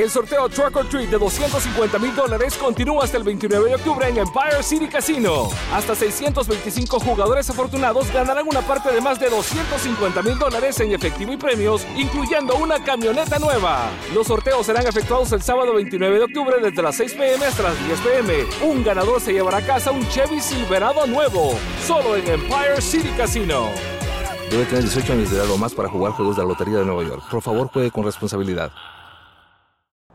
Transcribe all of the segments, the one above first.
El sorteo Truck or Treat de 250 mil dólares continúa hasta el 29 de octubre en Empire City Casino. Hasta 625 jugadores afortunados ganarán una parte de más de 250 mil dólares en efectivo y premios, incluyendo una camioneta nueva. Los sorteos serán efectuados el sábado 29 de octubre desde las 6 pm hasta las 10 pm. Un ganador se llevará a casa un Chevy Silverado nuevo, solo en Empire City Casino. Debe tener 18 años de edad o más para jugar juegos de la Lotería de Nueva York. Por favor, juegue con responsabilidad.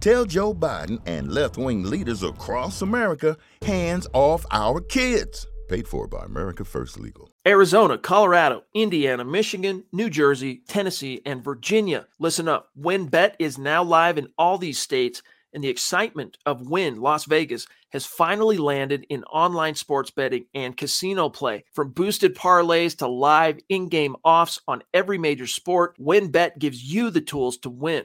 Tell Joe Biden and left wing leaders across America hands off our kids. Paid for by America First Legal. Arizona, Colorado, Indiana, Michigan, New Jersey, Tennessee, and Virginia. Listen up. WynnBET is now live in all these states, and the excitement of Wynn Las Vegas has finally landed in online sports betting and casino play. From boosted parlays to live in game offs on every major sport, WynnBET gives you the tools to win.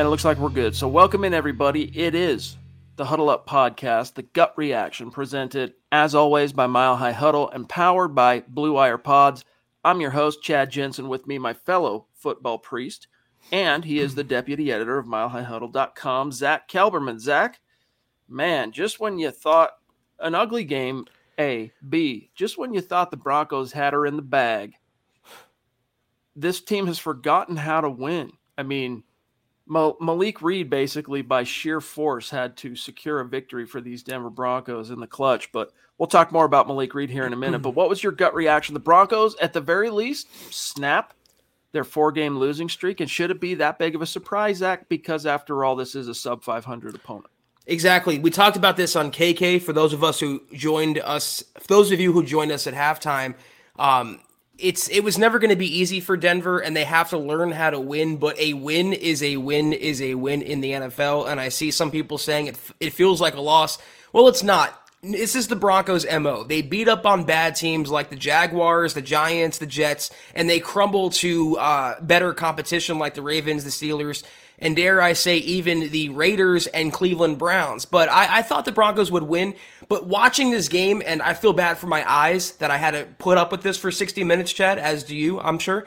And it looks like we're good. So, welcome in, everybody. It is the Huddle Up Podcast, the gut reaction, presented as always by Mile High Huddle and powered by Blue Wire Pods. I'm your host, Chad Jensen, with me, my fellow football priest, and he is the deputy editor of milehighhuddle.com, Zach Kelberman. Zach, man, just when you thought an ugly game, A, B, just when you thought the Broncos had her in the bag, this team has forgotten how to win. I mean, Malik Reed basically by sheer force had to secure a victory for these Denver Broncos in the clutch. But we'll talk more about Malik Reed here in a minute. But what was your gut reaction? The Broncos, at the very least, snap their four game losing streak. And should it be that big of a surprise, Zach? Because after all, this is a sub 500 opponent. Exactly. We talked about this on KK for those of us who joined us, for those of you who joined us at halftime. Um, it's it was never going to be easy for Denver, and they have to learn how to win. But a win is a win is a win in the NFL. And I see some people saying it it feels like a loss. Well, it's not. This is the Broncos' MO. They beat up on bad teams like the Jaguars, the Giants, the Jets, and they crumble to uh, better competition like the Ravens, the Steelers, and dare I say, even the Raiders and Cleveland Browns. But I, I thought the Broncos would win. But watching this game, and I feel bad for my eyes that I had to put up with this for 60 minutes, Chad, as do you, I'm sure.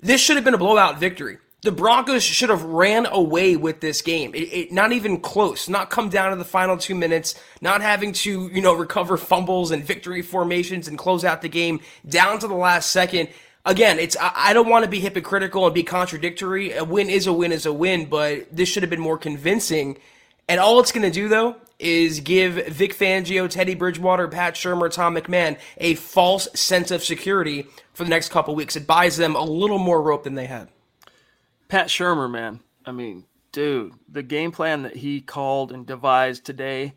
This should have been a blowout victory. The Broncos should have ran away with this game. It, it, not even close. Not come down to the final two minutes. Not having to, you know, recover fumbles and victory formations and close out the game down to the last second. Again, it's I, I don't want to be hypocritical and be contradictory. A win is a win is a win, but this should have been more convincing. And all it's going to do though is give Vic Fangio, Teddy Bridgewater, Pat Shurmur, Tom McMahon a false sense of security for the next couple weeks. It buys them a little more rope than they had. Pat Shurmur, man. I mean, dude, the game plan that he called and devised today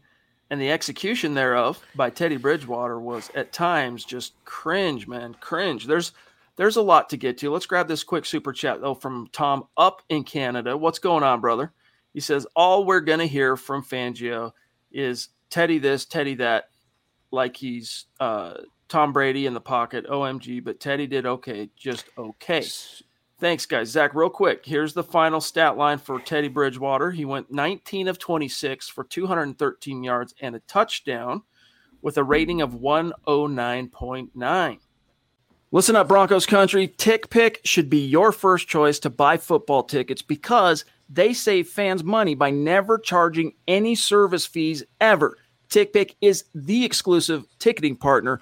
and the execution thereof by Teddy Bridgewater was at times just cringe, man. Cringe. There's there's a lot to get to. Let's grab this quick super chat though from Tom up in Canada. What's going on, brother? He says all we're gonna hear from Fangio is Teddy this, Teddy that, like he's uh, Tom Brady in the pocket, OMG, but Teddy did okay, just okay. Thanks, guys. Zach, real quick. Here's the final stat line for Teddy Bridgewater. He went 19 of 26 for 213 yards and a touchdown with a rating of 109.9. Listen up, Broncos country. TickPick should be your first choice to buy football tickets because they save fans money by never charging any service fees ever. TickPick is the exclusive ticketing partner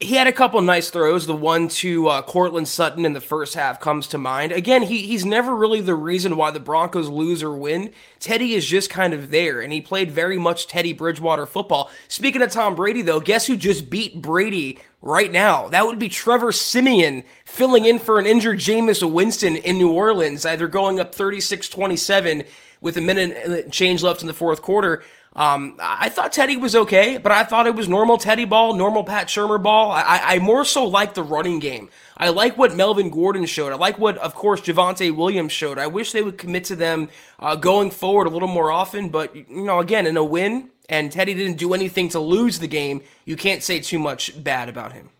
he had a couple nice throws. The one to uh, Courtland Sutton in the first half comes to mind. Again, he he's never really the reason why the Broncos lose or win. Teddy is just kind of there, and he played very much Teddy Bridgewater football. Speaking of Tom Brady, though, guess who just beat Brady right now? That would be Trevor Siemian filling in for an injured Jameis Winston in New Orleans. Either going up 36 27 with a minute change left in the fourth quarter. Um, I thought Teddy was okay, but I thought it was normal Teddy ball, normal Pat Shurmur ball. I, I more so like the running game. I like what Melvin Gordon showed. I like what, of course, Javonte Williams showed. I wish they would commit to them uh, going forward a little more often. But you know, again, in a win, and Teddy didn't do anything to lose the game, you can't say too much bad about him.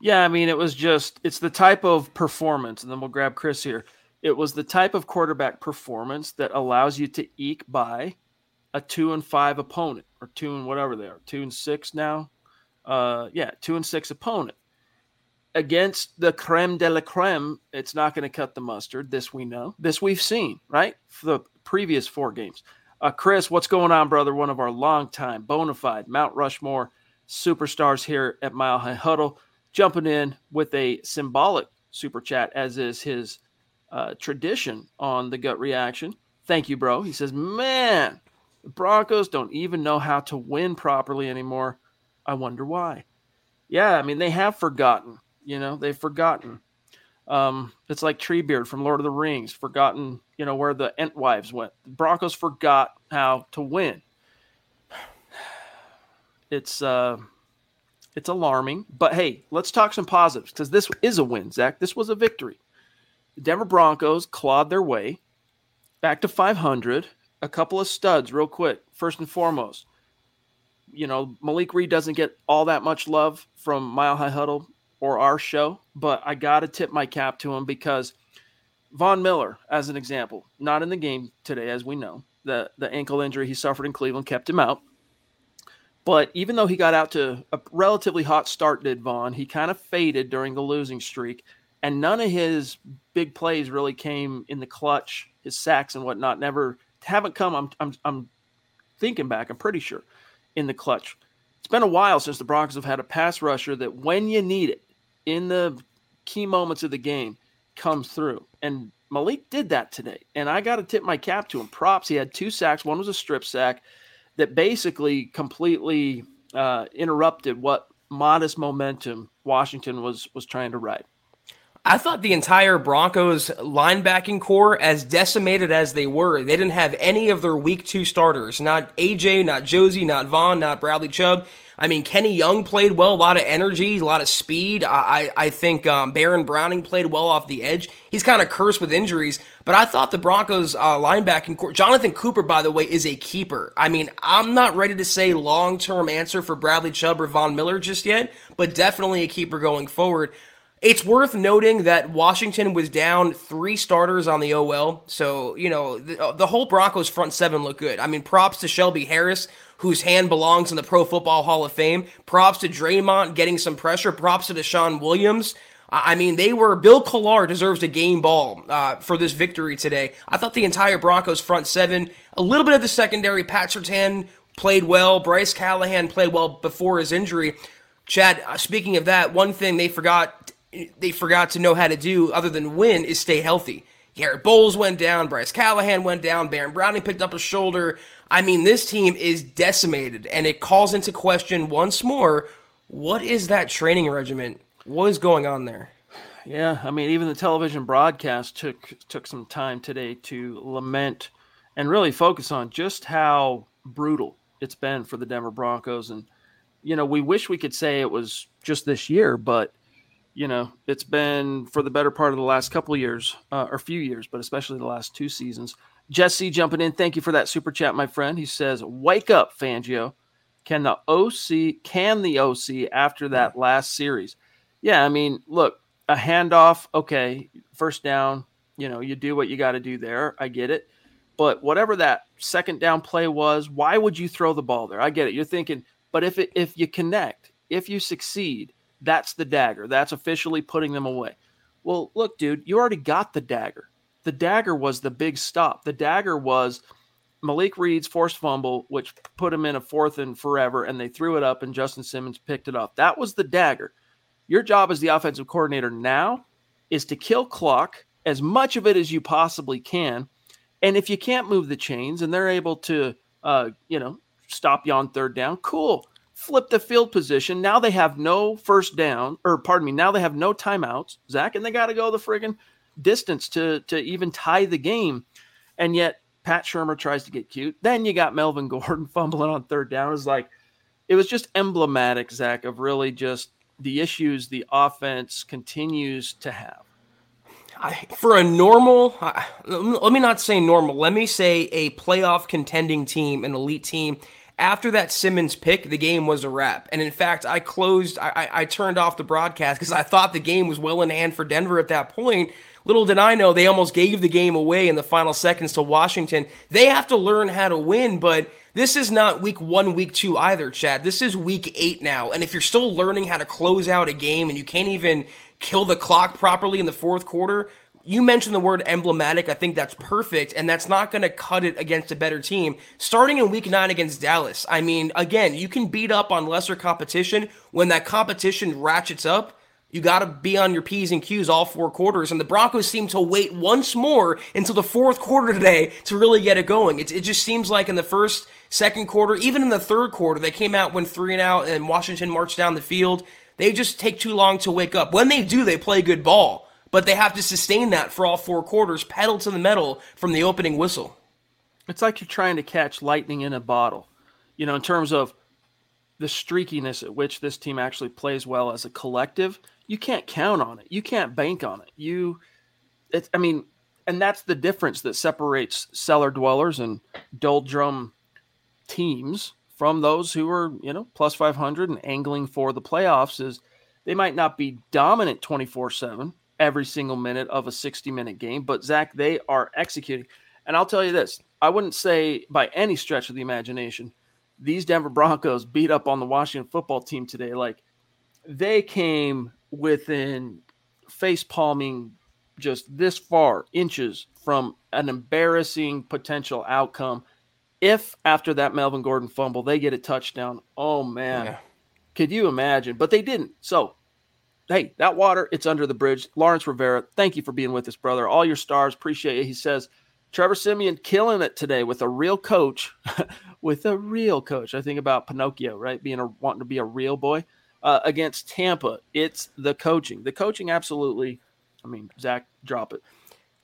Yeah, I mean, it was just it's the type of performance, and then we'll grab Chris here. It was the type of quarterback performance that allows you to eke by a two and five opponent or two and whatever they are, two and six now. Uh, yeah, two and six opponent against the creme de la creme. It's not going to cut the mustard. This we know. This we've seen right for the previous four games. Uh, Chris, what's going on, brother? One of our longtime bona fide Mount Rushmore superstars here at Mile High Huddle, jumping in with a symbolic super chat, as is his uh, tradition on the gut reaction. Thank you, bro. He says, Man, Broncos don't even know how to win properly anymore. I wonder why. Yeah, I mean, they have forgotten. You know, they've forgotten. Um, it's like Treebeard from Lord of the Rings, forgotten, you know, where the Entwives went. The Broncos forgot how to win. It's uh it's alarming, but hey, let's talk some positives because this is a win, Zach. This was a victory. The Denver Broncos clawed their way back to 500 a couple of studs real quick. First and foremost, you know, Malik Reed doesn't get all that much love from Mile High Huddle or our show, but I got to tip my cap to him because Von Miller, as an example, not in the game today, as we know, the, the ankle injury he suffered in Cleveland kept him out. But even though he got out to a relatively hot start, did Von, he kind of faded during the losing streak. And none of his big plays really came in the clutch. His sacks and whatnot never haven't come. I'm, I'm, I'm thinking back. I'm pretty sure in the clutch. It's been a while since the Broncos have had a pass rusher that, when you need it, in the key moments of the game, comes through. And Malik did that today. And I got to tip my cap to him. Props. He had two sacks. One was a strip sack that basically completely uh, interrupted what modest momentum Washington was was trying to ride. I thought the entire Broncos linebacking core, as decimated as they were, they didn't have any of their week two starters. Not AJ, not Josey, not Von, not Bradley Chubb. I mean, Kenny Young played well, a lot of energy, a lot of speed. I, I think um, Baron Browning played well off the edge. He's kind of cursed with injuries, but I thought the Broncos uh, linebacking core, Jonathan Cooper, by the way, is a keeper. I mean, I'm not ready to say long term answer for Bradley Chubb or Von Miller just yet, but definitely a keeper going forward. It's worth noting that Washington was down three starters on the OL. So, you know, the, uh, the, whole Broncos front seven look good. I mean, props to Shelby Harris, whose hand belongs in the Pro Football Hall of Fame. Props to Dre'Mont getting some pressure. Props to DeShawn Williams. I mean, they were Bill Kollar deserves a game ball uh, for this victory today. I thought the entire Broncos front seven, a little bit of the secondary, Pat Surtain played well, Bryce Callahan played well before his injury. Chad, uh, speaking of that, one thing they forgot they forgot to know how to do other than win is stay healthy. Garett Bolles went down, Bryce Callahan went down, Baron Browning picked up a shoulder. I mean, this team is decimated, and it calls into question once more what is that training regimen? What is going on there? Yeah, I mean, even the television broadcast took took some time today to lament and really focus on just how brutal it's been for the Denver Broncos. And you know, we wish we could say it was just this year, but you know, it's been for the better part of the last couple years, uh, or few years, but especially the last two seasons. Jesse jumping in, thank you for that super chat, my friend. He says, "Wake up, Fangio. Can the OC can the OC after that last series? Yeah, I mean, look, a handoff, okay, first down, you know, you do what you got to do there. I get it. But whatever that second down play was, why would you throw the ball there? I get it. You're thinking, but if it, if you connect, if you succeed, that's the dagger. That's officially putting them away. Well, look, dude, you already got the dagger. The dagger was the big stop. The dagger was Malik Reed's forced fumble, which put him in a fourth and forever, and they threw it up, and Justin Simmons picked it up. That was the dagger. Your job as the offensive coordinator now is to kill clock as much of it as you possibly can. And if you can't move the chains and they're able to, uh, you know, stop you on third down, cool flip the field position. Now they have no first down, or pardon me, now they have no timeouts, Zach, and they got to go the friggin' distance to to even tie the game. And yet Pat Shurmur tries to get cute. Then you got Melvin Gordon fumbling on third down. Was like it was just emblematic, Zach, of really just the issues the offense continues to have. I, for a normal, let me not say normal, let me say a playoff contending team, an elite team after that Simmons pick, the game was a wrap. And in fact, I closed, I, I turned off the broadcast because I thought the game was well in hand for Denver at that point. Little did I know they almost gave the game away in the final seconds to Washington. They have to learn how to win, but this is not week one, week two either, Chad. This is week eight now. And if you're still learning how to close out a game and you can't even kill the clock properly in the fourth quarter, you mentioned the word emblematic. I think that's perfect, and that's not going to cut it against a better team. Starting in week nine against Dallas, I mean, again, you can beat up on lesser competition. When that competition ratchets up, you got to be on your P's and Q's all four quarters. And the Broncos seem to wait once more until the fourth quarter today to really get it going. It, it just seems like in the first, second quarter, even in the third quarter, they came out, went three and out, and Washington marched down the field. They just take too long to wake up. When they do, they play good ball but they have to sustain that for all four quarters, pedal to the metal from the opening whistle. It's like you're trying to catch lightning in a bottle, you know, in terms of the streakiness at which this team actually plays well as a collective. You can't count on it. You can't bank on it. You, it's, I mean, and that's the difference that separates cellar dwellers and doldrum teams from those who are, you know, plus 500 and angling for the playoffs is they might not be dominant 24 7, every single minute of a 60 minute game. But Zach, they are executing. And I'll tell you this I wouldn't say by any stretch of the imagination, these Denver Broncos beat up on the Washington football team today. Like they came within face palming just this far, inches from an embarrassing potential outcome. If after that Melvin Gordon fumble, they get a touchdown, oh man, yeah. could you imagine? But they didn't. So hey, that water, it's under the bridge. Lawrence Rivera, thank you for being with us, brother. All your stars, appreciate it. He says, Trevor Siemian killing it today with a real coach, with a real coach. I think about Pinocchio, right? Being a wanting to be a real boy uh, against Tampa. It's the coaching. The coaching, absolutely. I mean, Zach, drop it.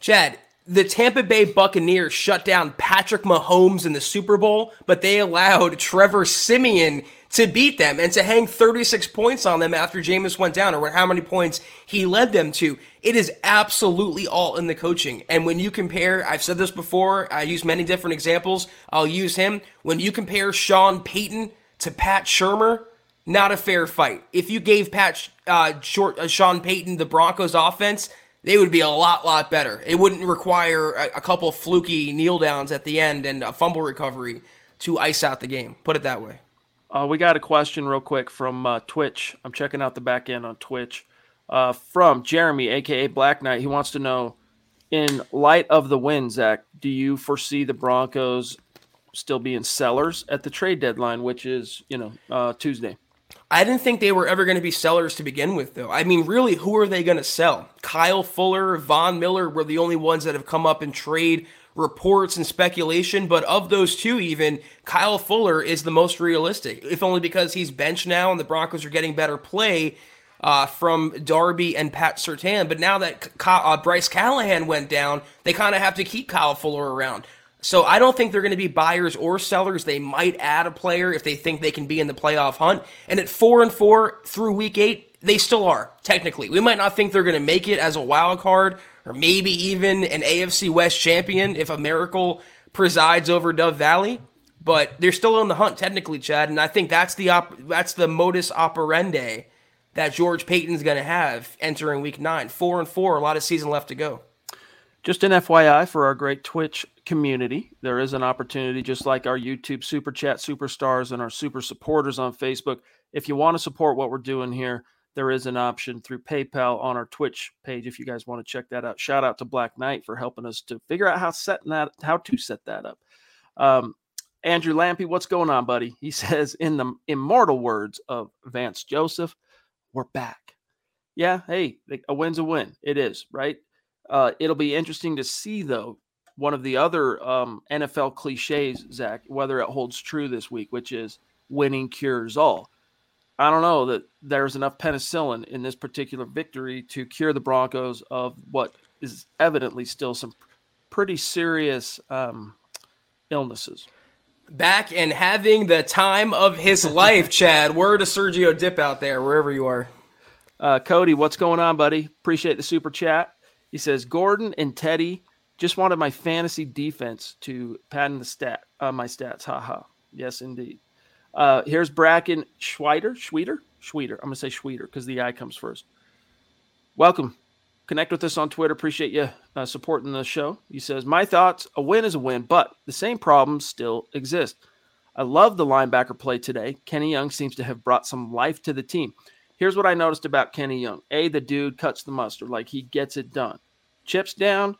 Chad, the Tampa Bay Buccaneers shut down Patrick Mahomes in the Super Bowl, but they allowed Trevor Siemian to beat them and to hang 36 points on them after Jameis went down or how many points he led them to. It is absolutely all in the coaching. And when you compare, I've said this before, I use many different examples. I'll use him. When you compare Sean Payton to Pat Shurmur, not a fair fight. If you gave Pat uh, short, uh, Sean Payton the Broncos offense, they would be a lot, lot better. It wouldn't require a, a couple fluky kneel downs at the end and a fumble recovery to ice out the game. Put it that way. Uh, we got a question real quick from uh, Twitch. I'm checking out the back end on Twitch. uh, from Jeremy, aka Black Knight. He wants to know, in light of the win, Zach, do you foresee the Broncos still being sellers at the trade deadline, which is you know uh, Tuesday? I didn't think they were ever going to be sellers to begin with, though. I mean, really, who are they going to sell? Kyle Fuller, Von Miller were the only ones that have come up in trade reports and speculation. But of those two, even Kyle Fuller is the most realistic, if only because he's benched now and the Broncos are getting better play uh, from Darby and Pat Surtain. But now that uh, Bryce Callahan went down, they kind of have to keep Kyle Fuller around. So I don't think they're going to be buyers or sellers. They might add a player if they think they can be in the playoff hunt. And at four and four through week eight, they still are technically. We might not think they're going to make it as a wild card or maybe even an AFC West champion if a miracle presides over Dove Valley. But they're still on the hunt technically, Chad. And I think that's the op- that's the modus operandi that George Paton's going to have entering Week Nine. Four and four, a lot of season left to go. Just an FYI for our great Twitch community, there is an opportunity, just like our YouTube Super Chat superstars and our super supporters on Facebook. If you want to support what we're doing here, there is an option through PayPal on our Twitch page. If you guys want to check that out, shout out to Black Knight for helping us to figure out how setting that how to set that up. Um, Andrew Lampy, what's going on, buddy? He says, in the immortal words of Vance Joseph, we're back. Yeah, hey, a win's a win. It is, right? Uh, it'll be interesting to see, though, one of the other um, NFL cliches, Zach, whether it holds true this week, which is winning cures all. I don't know that there's enough penicillin in this particular victory to cure the Broncos of what is evidently still some pretty serious um, illnesses. Back and having the time of his life, Chad. Word to Sergio Dipp out there, wherever you are. Uh, Cody, what's going on, buddy? Appreciate the super chat. He says Gordon and Teddy just wanted my fantasy defense to patent the stat uh, my stats. Haha. Ha. Yes, indeed. Uh, here's Bracken Schweider. Schweider? Schweider. I'm going to say Schweider because the I comes first. Welcome. Connect with us on Twitter. Appreciate you uh, supporting the show. He says, My thoughts a win is a win, but the same problems still exist. I love the linebacker play today. Kenny Young seems to have brought some life to the team. Here's what I noticed about Kenny Young. A, the dude cuts the mustard, like he gets it done. Chips down,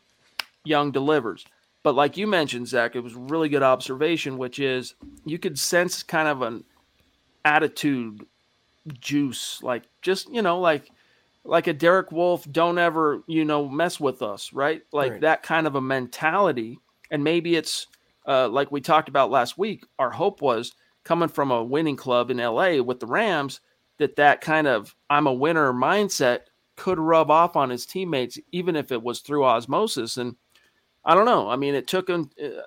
Young delivers. But like you mentioned, Zach, it was really good observation, which is you could sense kind of an attitude juice, like just, you know, like like a Derek Wolfe, don't ever, you know, mess with us, right? Like right. that kind of a mentality. And maybe it's uh, like we talked about last week. Our hope was coming from a winning club in LA with the Rams that that kind of I'm a winner mindset could rub off on his teammates, even if it was through osmosis. And I don't know. I mean, it took him. Uh,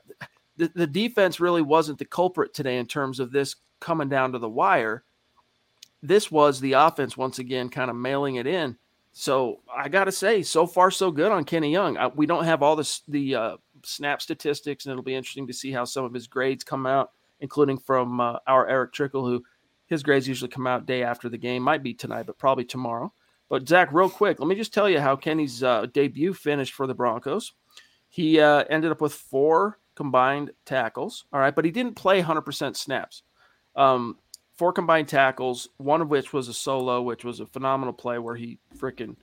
the, the defense really wasn't the culprit today in terms of this coming down to the wire. This was the offense once again, kind of mailing it in. So I got to say, so far so good on Kenny Young. I, we don't have all this, the uh, snap statistics, and it'll be interesting to see how some of his grades come out, including from uh, our Eric Trickle, who his grades usually come out day after the game. Might be tonight, but probably tomorrow. But Zach, real quick, let me just tell you how Kenny's uh, debut finished for the Broncos. He uh, ended up with four combined tackles. All right, but he didn't play 100% snaps. Um, four combined tackles, one of which was a solo, which was a phenomenal play where he freaking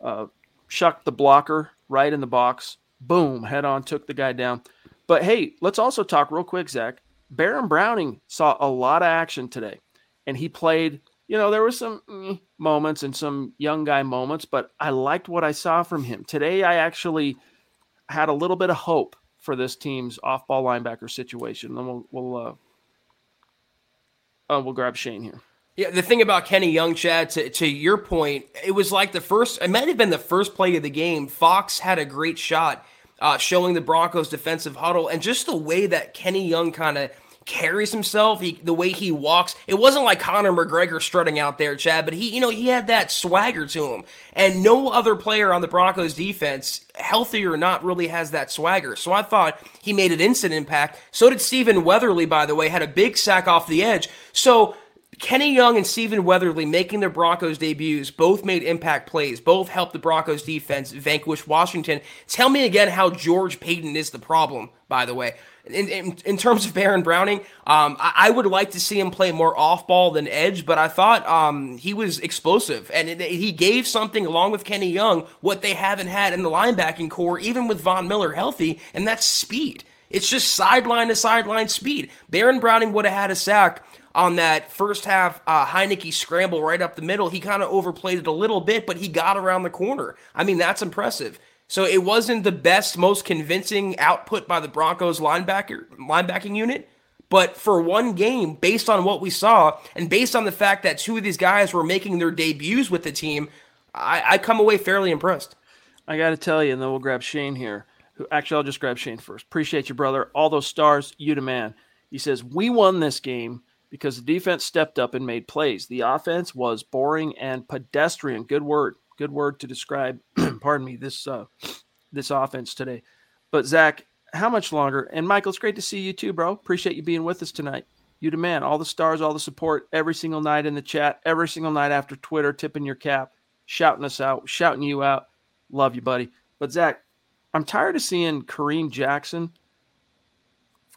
uh, shucked the blocker right in the box. Boom, head on, took the guy down. But hey, let's also talk real quick, Zach. Baron Browning saw a lot of action today and he played. You know, there were some mm, moments and some young guy moments, but I liked what I saw from him today. I actually had a little bit of hope for this team's off-ball linebacker situation. Then we'll we'll uh, uh, we'll grab Shane here. Yeah, the thing about Kenny Young, Chad, to, to your point, it was like the first, it might have been the first play of the game. Fox had a great shot uh, showing the Broncos defensive huddle, and just the way that Kenny Young kind of carries himself, he, the way he walks. It wasn't like Conor McGregor strutting out there, Chad, but he, you know, he had that swagger to him. And no other player on the Broncos defense, healthy or not, really has that swagger. So I thought he made an instant impact. So did Stephen Weatherly, by the way, had a big sack off the edge. So Kenny Young and Stephen Weatherly making their Broncos debuts both made impact plays, both helped the Broncos defense vanquish Washington. Tell me again how George Paton is the problem, by the way. In, in, in terms of Baron Browning, um, I, I, would like to see him play more off ball than edge, but I thought um, he was explosive and it, he gave something along with Kenny Young what they haven't had in the linebacking core, even with Von Miller healthy, and that's speed. It's just sideline to sideline speed. Baron Browning would have had a sack on that first half uh, Heinicke scramble right up the middle. He kind of overplayed it a little bit, but he got around the corner. I mean, that's impressive. So it wasn't the best, most convincing output by the Broncos linebacker linebacking unit. But for one game, based on what we saw, and based on the fact that two of these guys were making their debuts with the team, I, I come away fairly impressed. I got to tell you, and then we'll grab Shane here. Who actually, I'll just grab Shane first. Appreciate you, brother. All those stars, you demand. He says we won this game because the defense stepped up and made plays. The offense was boring and pedestrian. Good word good word to describe, pardon me, this uh, this offense today. But Zach, how much longer? And Michael, it's great to see you too, bro. Appreciate you being with us tonight. You demand all the stars, all the support every single night in the chat, every single night after Twitter, tipping your cap, shouting us out, shouting you out. Love you, buddy. But Zach, I'm tired of seeing Kareem Jackson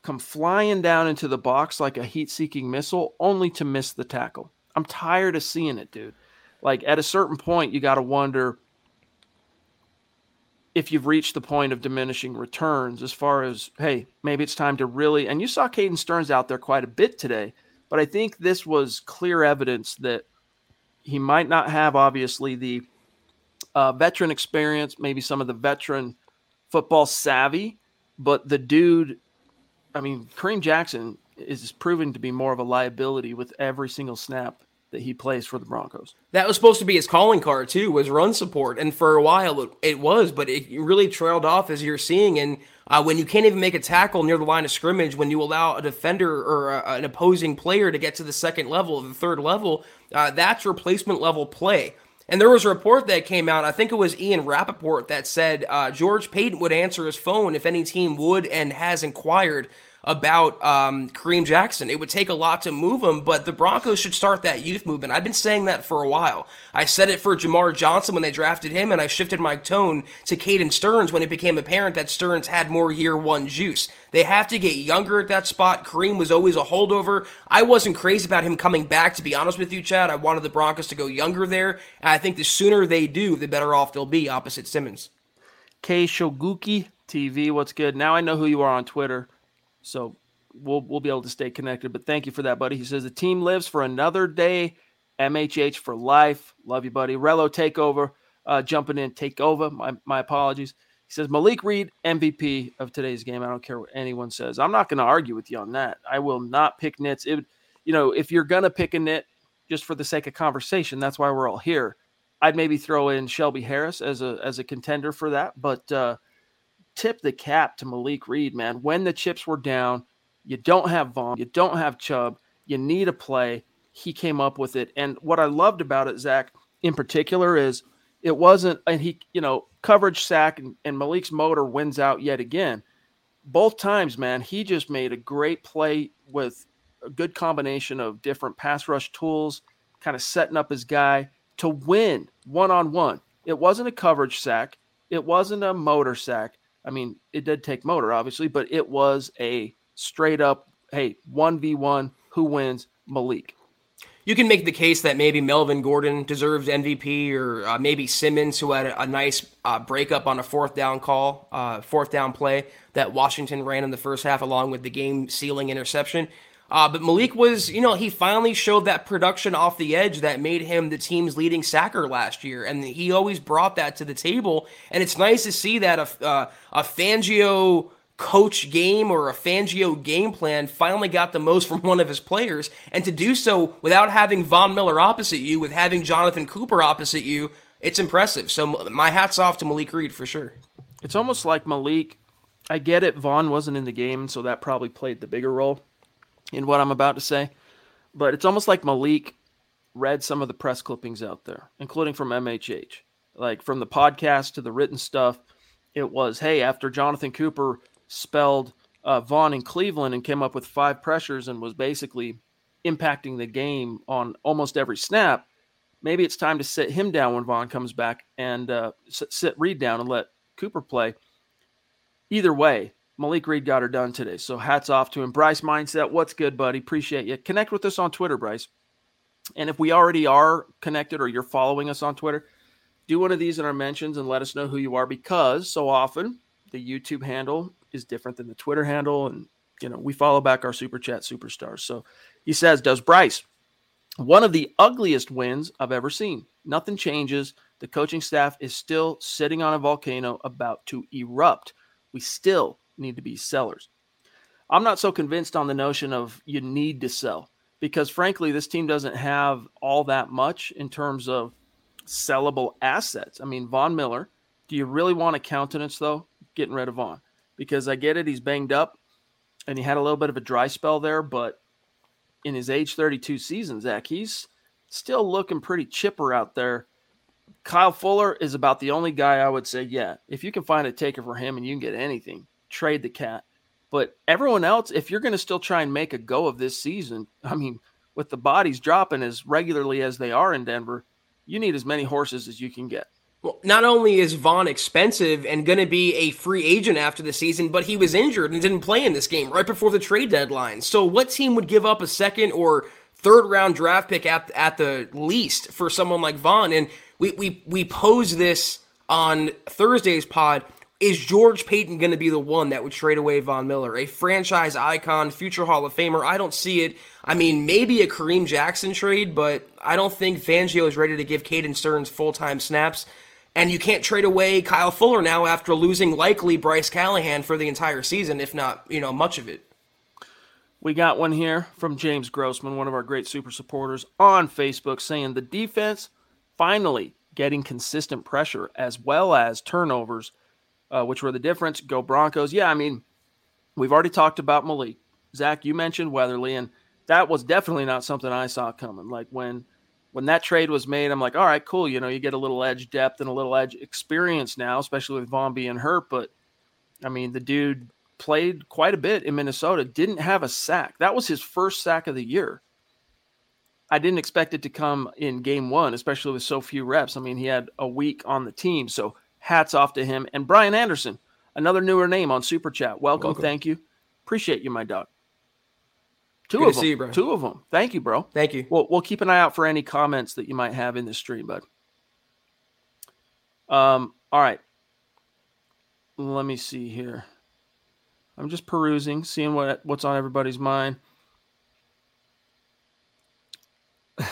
come flying down into the box like a heat-seeking missile, only to miss the tackle. I'm tired of seeing it, dude like at a certain point, you got to wonder if you've reached the point of diminishing returns as far as, hey, maybe it's time to really. And you saw Caden Sterns out there quite a bit today, but I think this was clear evidence that he might not have, obviously, the uh, veteran experience, maybe some of the veteran football savvy, but the dude, I mean, Kareem Jackson is proven to be more of a liability with every single snap that he plays for the Broncos. That was supposed to be his calling card too, was run support, and for a while it, it was, but it really trailed off as you're seeing. And uh, when you can't even make a tackle near the line of scrimmage, when you allow a defender or a, an opposing player to get to the second level, the third level, uh, that's replacement level play. And there was a report that came out, I think it was Ian Rapoport, that said uh, George Paton would answer his phone if any team would and has inquired about um, Kareem Jackson. It would take a lot to move him, but the Broncos should start that youth movement. I've been saying that for a while. I said it for Jamar Johnson when they drafted him, and I shifted my tone to Caden Sterns when it became apparent that Sterns had more year one juice. They have to get younger at that spot. Kareem was always a holdover. I wasn't crazy about him coming back, to be honest with you, Chad. I wanted the Broncos to go younger there, and I think the sooner they do, the better off they'll be opposite Simmons. K Shoguki TV, what's good? Now I know who you are on Twitter. So we'll we'll be able to stay connected. But thank you for that, buddy. He says the team lives for another day. MHH for life. Love you, buddy. Relo takeover. Uh, jumping in, take over. My my apologies. He says Malik Reed MVP of today's game. I don't care what anyone says. I'm not going to argue with you on that. I will not pick nits. It, you know, if you're going to pick a nit just for the sake of conversation, that's why we're all here. I'd maybe throw in Shelby Harris as a as a contender for that, but uh, tip the cap to Malik Reed, man. When the chips were down, you don't have Von, you don't have Chubb, you need a play. He came up with it. And what I loved about it, Zach, in particular, is it wasn't, and he, you know, coverage sack and, and Malik's motor wins out yet again. Both times, man, he just made a great play with a good combination of different pass rush tools, kind of setting up his guy to win one on one. It wasn't a coverage sack, it wasn't a motor sack. I mean, it did take motor, obviously, but it was a straight up, hey, 1v1, who wins? Malik. You can make the case that maybe Melvin Gordon deserves MVP, or uh, maybe Simmons, who had a, a nice uh, breakup on a fourth down call, uh, fourth down play that Washington ran in the first half, along with the game sealing interception. Uh, but Malik was, you know, he finally showed that production off the edge that made him the team's leading sacker last year, and he always brought that to the table. And it's nice to see that a uh, a Fangio coach game or a Fangio game plan finally got the most from one of his players, and to do so without having Von Miller opposite you, with having Jonathan Cooper opposite you, it's impressive. So my hats off to Malik Reed for sure. It's almost like Malik. I get it. Von wasn't in the game, so that probably played the bigger role in what I'm about to say, but it's almost like Malik read some of the press clippings out there, including from MHH, like from the podcast to the written stuff. It was, hey, after Jonathan Cooper spelled uh, Von in Cleveland and came up with five pressures and was basically impacting the game on almost every snap, maybe it's time to sit him down when Von comes back and uh, sit Reed down and let Cooper play. Either way, Malik Reed got her done today. So hats off to him. Bryce Mindset, what's good, buddy? Appreciate you. Connect with us on Twitter, Bryce. And if we already are connected or you're following us on Twitter, do one of these in our mentions and let us know who you are because so often the YouTube handle is different than the Twitter handle. And, you know, we follow back our super chat superstars. So he says, Does Bryce, one of the ugliest wins I've ever seen. Nothing changes. The coaching staff is still sitting on a volcano about to erupt. We still need to be sellers. I'm not so convinced on the notion of you need to sell because, frankly, this team doesn't have all that much in terms of sellable assets. I mean, Von Miller, do you really want to countenance, though, getting rid of Von? Because I get it, he's banged up and he had a little bit of a dry spell there, but in his age 32 season, Zach, he's still looking pretty chipper out there. Kyle Fuller is about the only guy I would say, yeah, if you can find a taker for him and you can get anything, trade the cat. But everyone else, if you're going to still try and make a go of this season, I mean, with the bodies dropping as regularly as they are in Denver, you need as many horses as you can get. Well, not only is Von expensive and going to be a free agent after the season, but he was injured and didn't play in this game right before the trade deadline. So, what team would give up a second or third round draft pick at at the least for someone like Von? And we we we pose this on Thursday's pod. Is George Paton going to be the one that would trade away Von Miller, a franchise icon, future Hall of Famer? I don't see it. I mean, maybe a Kareem Jackson trade, but I don't think Fangio is ready to give Caden Sterns full time snaps. And you can't trade away Kyle Fuller now after losing likely Bryce Callahan for the entire season, if not, you know, much of it. We got one here from James Grossman, one of our great super supporters on Facebook, saying the defense finally getting consistent pressure as well as turnovers, uh, which were the difference. Go Broncos. Yeah, I mean, we've already talked about Malik. Zach, you mentioned Weatherly, and that was definitely not something I saw coming. Like when when that trade was made, I'm like, all right, cool. You know, you get a little edge depth and a little edge experience now, especially with Von being hurt. But I mean, the dude played quite a bit in Minnesota, didn't have a sack. That was his first sack of the year. I didn't expect it to come in game one, especially with so few reps. I mean, he had a week on the team. So hats off to him. And Brian Anderson, another newer name on Super Chat. Welcome. Welcome. Thank you. Appreciate you, my dog. Two Good of them. You, Two of them. Thank you, bro. Thank you. We'll, we'll keep an eye out for any comments that you might have in the stream, bud. Um, all right. Let me see here. I'm just perusing, seeing what what's on everybody's mind.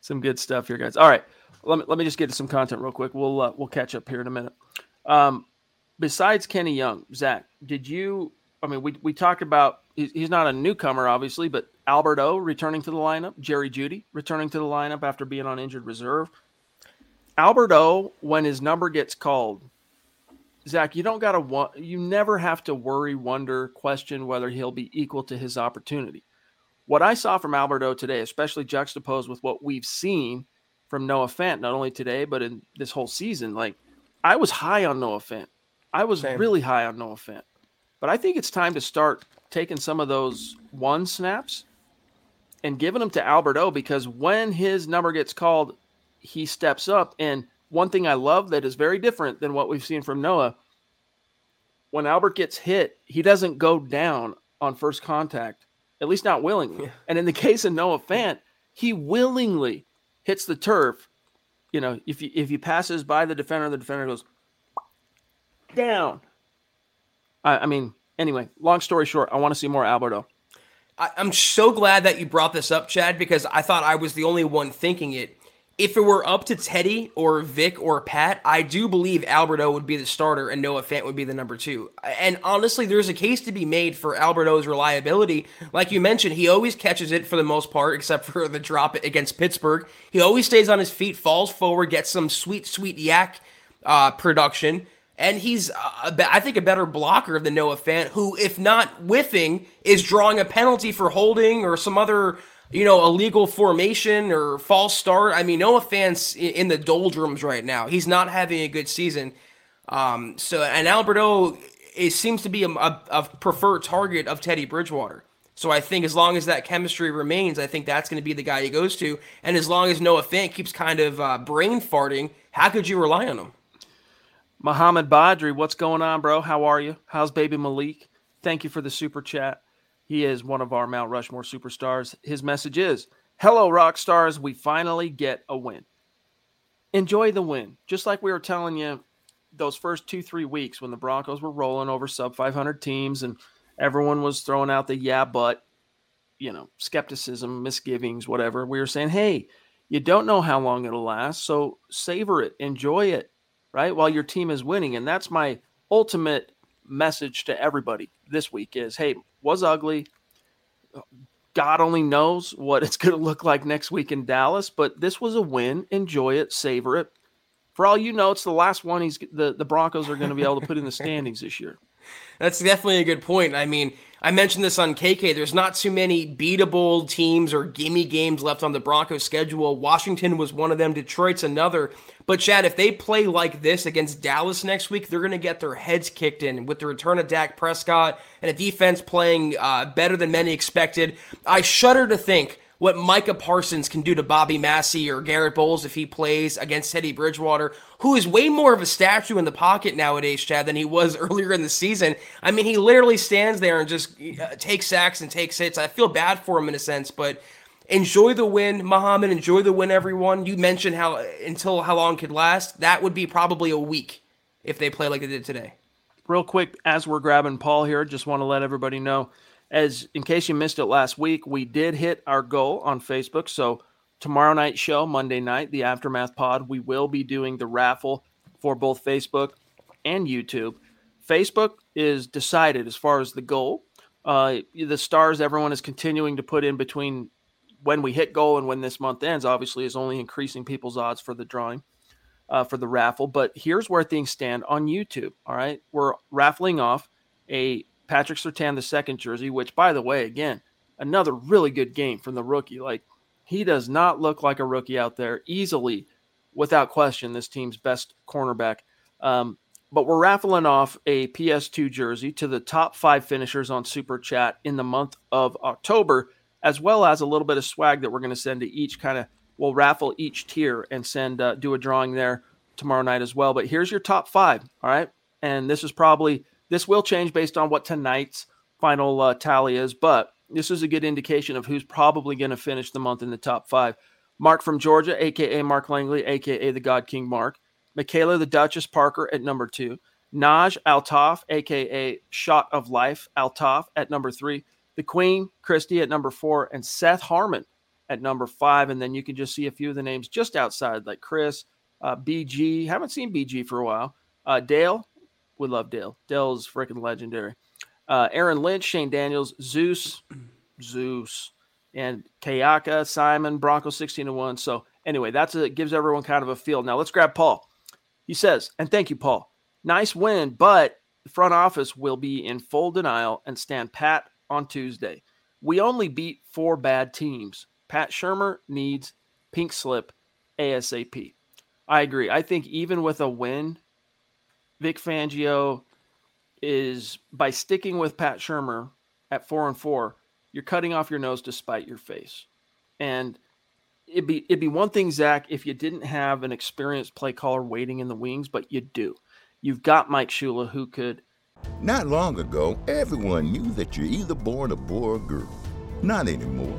some good stuff here, guys. All right, let me let me just get to some content real quick. We'll uh, we'll catch up here in a minute. Um, besides Kenny Young, Zach, did you? I mean, we we talked about he's not a newcomer, obviously, but Albert O returning to the lineup, Jerry Jeudy returning to the lineup after being on injured reserve. Albert O, when his number gets called, Zach, you don't got to you never have to worry, wonder, question whether he'll be equal to his opportunity. What I saw from Albert O today, especially juxtaposed with what we've seen from Noah Fant, not only today but in this whole season, like I was high on Noah Fant. I was Same. really high on Noah Fant. But I think it's time to start taking some of those one snaps and giving them to Albert O because when his number gets called, he steps up. And one thing I love that is very different than what we've seen from Noah when Albert gets hit, he doesn't go down on first contact, at least not willingly. Yeah. And in the case of Noah Fant, he willingly hits the turf. You know, if you, if he passes by the defender, the defender goes down. I, I mean, anyway, long story short, I want to see more Albert O. I, I'm so glad that you brought this up, Chad, because I thought I was the only one thinking it. If it were up to Teddy or Vic or Pat, I do believe Albert O would be the starter and Noah Fant would be the number two. And honestly, there's a case to be made for Albert O's reliability. Like you mentioned, he always catches it for the most part, except for the drop against Pittsburgh. He always stays on his feet, falls forward, gets some sweet, sweet YAC uh, production. And he's, uh, I think, a better blocker than Noah Fant, who, if not whiffing, is drawing a penalty for holding or some other, you know, illegal formation or false start. I mean, Noah Fant's in the doldrums right now. He's not having a good season. Um, so, and Albert O it seems to be a, a, a preferred target of Teddy Bridgewater. So I think as long as that chemistry remains, I think that's going to be the guy he goes to. And as long as Noah Fant keeps kind of uh, brain farting, how could you rely on him? Muhammad Badri, what's going on, bro? How are you? How's baby Malik? Thank you for the super chat. He is one of our Mount Rushmore superstars. His message is Hello, rock stars. We finally get a win. Enjoy the win. Just like we were telling you those first two, three weeks when the Broncos were rolling over sub 500 teams and everyone was throwing out the yeah, but, you know, skepticism, misgivings, whatever. We were saying, hey, you don't know how long it'll last. So savor it, enjoy it, right? While your team is winning. And that's my ultimate message to everybody this week is hey, was ugly. God only knows what it's going to look like next week in Dallas, but this was a win. Enjoy it, savor it. For all you know, it's the last one he's the, the Broncos are going to be able to put in the standings this year. That's definitely a good point. I mean, I mentioned this on KK. There's not too many beatable teams or gimme games left on the Broncos schedule. Washington was one of them. Detroit's another. But Chad, if they play like this against Dallas next week, they're going to get their heads kicked in with the return of Dak Prescott and a defense playing uh, better than many expected. I shudder to think what Micah Parsons can do to Bobby Massie or Garett Bolles if he plays against Teddy Bridgewater, who is way more of a statue in the pocket nowadays, Chad, than he was earlier in the season. I mean, he literally stands there and just uh, takes sacks and takes hits. I feel bad for him in a sense, but enjoy the win, Muhammad. Enjoy the win, everyone. You mentioned how until how long could last. That would be probably a week if they play like they did today. Real quick, as we're grabbing Paul here, just want to let everybody know as in case you missed it last week, we did hit our goal on Facebook. So tomorrow night show, Monday night, the aftermath pod, we will be doing the raffle for both Facebook and YouTube. Facebook is decided as far as the goal. Uh, the stars everyone is continuing to put in between when we hit goal and when this month ends, obviously, is only increasing people's odds for the drawing, uh, for the raffle. But here's where things stand on YouTube. All right. We're raffling off a Patrick Surtain, the second jersey, which, by the way, again, another really good game from the rookie. Like, he does not look like a rookie out there. Easily, without question, this team's best cornerback. Um, but we're raffling off a PS2 jersey to the top five finishers on Super Chat in the month of October, as well as a little bit of swag that we're going to send to each kind of. We'll raffle each tier and send uh, do a drawing there tomorrow night as well. But here's your top five. All right, and this is probably this will change based on what tonight's final uh, tally is, but this is a good indication of who's probably going to finish the month in the top five. Mark from Georgia, aka Mark Langley, aka the God King Mark. Michaela the Duchess Parker at number two. Naj Altaf, aka Shot of Life Altaf at number three. The Queen Christie at number four, and Seth Harmon at number five. And then you can just see a few of the names just outside, like Chris, uh, BG. Haven't seen BG for a while. Uh, Dale, we love Dale. Dale's freaking legendary. Uh, Aaron Lynch, Shane Daniels, Zeus, Zeus, and Kayaka, Simon, Bronco 16 to 1. So, anyway, that's a, gives everyone kind of a feel. Now, let's grab Paul. He says, and thank you, Paul. Nice win, but the front office will be in full denial and stand pat on Tuesday. We only beat four bad teams. Pat Shurmur needs pink slip ASAP. I agree. I think even with a win, Vic Fangio is by sticking with Pat Shurmur at four and four, you're cutting off your nose to spite your face. And it'd be it'd be one thing, Zach, if you didn't have an experienced play caller waiting in the wings, but you do. You've got Mike Shula who could. Not long ago, everyone knew that you're either born a boy or girl. Not anymore.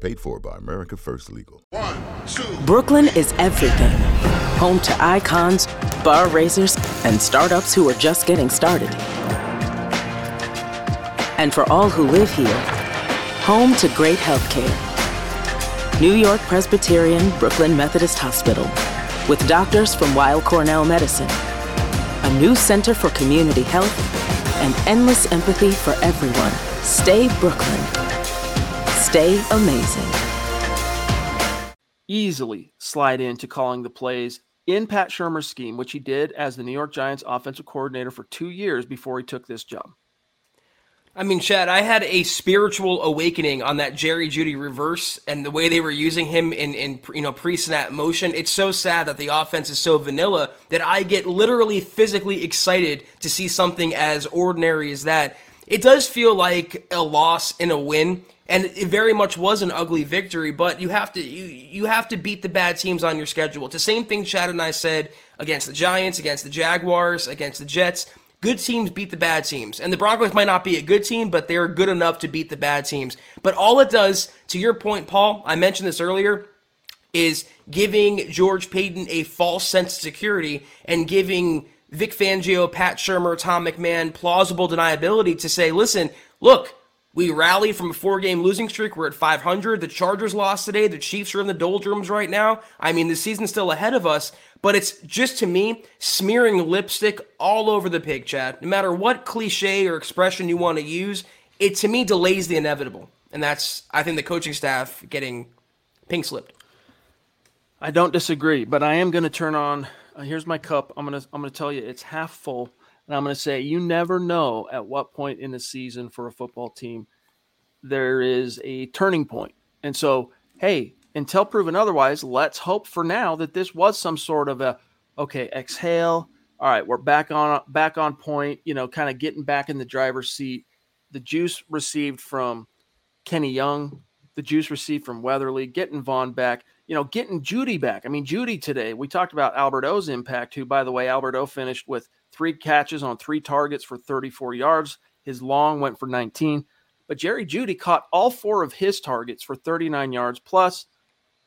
Paid for by America First Legal. One, two. Brooklyn is everything. Home to icons, bar raisers, and startups who are just getting started. And for all who live here, home to great healthcare. New York Presbyterian Brooklyn Methodist Hospital, with doctors from Weill Cornell Medicine, a new center for community health, and endless empathy for everyone. Stay Brooklyn. Stay amazing. Easily slide into calling the plays in Pat Shurmur's scheme, which he did as the New York Giants offensive coordinator for two years before he took this job. I mean, Chad, I had a spiritual awakening on that Jerry Jeudy reverse and the way they were using him in, in you know pre-snap motion. It's so sad that the offense is so vanilla that I get literally physically excited to see something as ordinary as that. It does feel like a loss in a win, and it very much was an ugly victory. But you have to you you have to beat the bad teams on your schedule. It's the same thing Chad and I said against the Giants, against the Jaguars, against the Jets good teams beat the bad teams. And the Broncos might not be a good team, but they're good enough to beat the bad teams. But all it does, to your point, Paul, I mentioned this earlier, is giving George Paton a false sense of security and giving Vic Fangio, Pat Shurmur, Tom McMahon plausible deniability to say, listen, look, we rallied from a four game losing streak. We're at 500. The Chargers lost today. The Chiefs are in the doldrums right now. I mean, the season's still ahead of us, but it's just to me smearing lipstick all over the pig, Chad. No matter what cliche or expression you want to use, it to me delays the inevitable. And that's, I think, the coaching staff getting pink slipped. I don't disagree, but I am going to turn on. Uh, here's my cup. I'm going to I'm going to tell you it's half full and I'm going to say, you never know at what point in the season for a football team there is a turning point. And so, hey, until proven otherwise, let's hope for now that this was some sort of a okay, exhale. All right, we're back on back on point, you know, kind of getting back in the driver's seat. The juice received from Kenny Young, the juice received from Weatherly, getting Von back, you know, getting Jeudy back. I mean, Jeudy today, we talked about Albert O's impact, who, by the way, Albert O finished with three catches on three targets for 34 yards. His long went for 19. But Jerry Jeudy caught all four of his targets for 39 yards. Plus,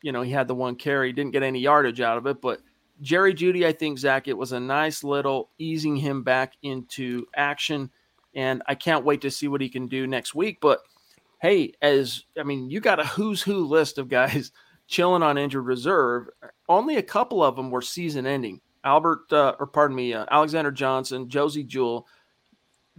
you know, he had the one carry, didn't get any yardage out of it. But Jerry Jeudy, I think, Zach, it was a nice little easing him back into action. And I can't wait to see what he can do next week. But hey, as I mean, you got a who's who list of guys chilling on injured reserve. Only a couple of them were season ending. Albert, uh, or pardon me, uh, Alexander Johnson, Josey Jewell,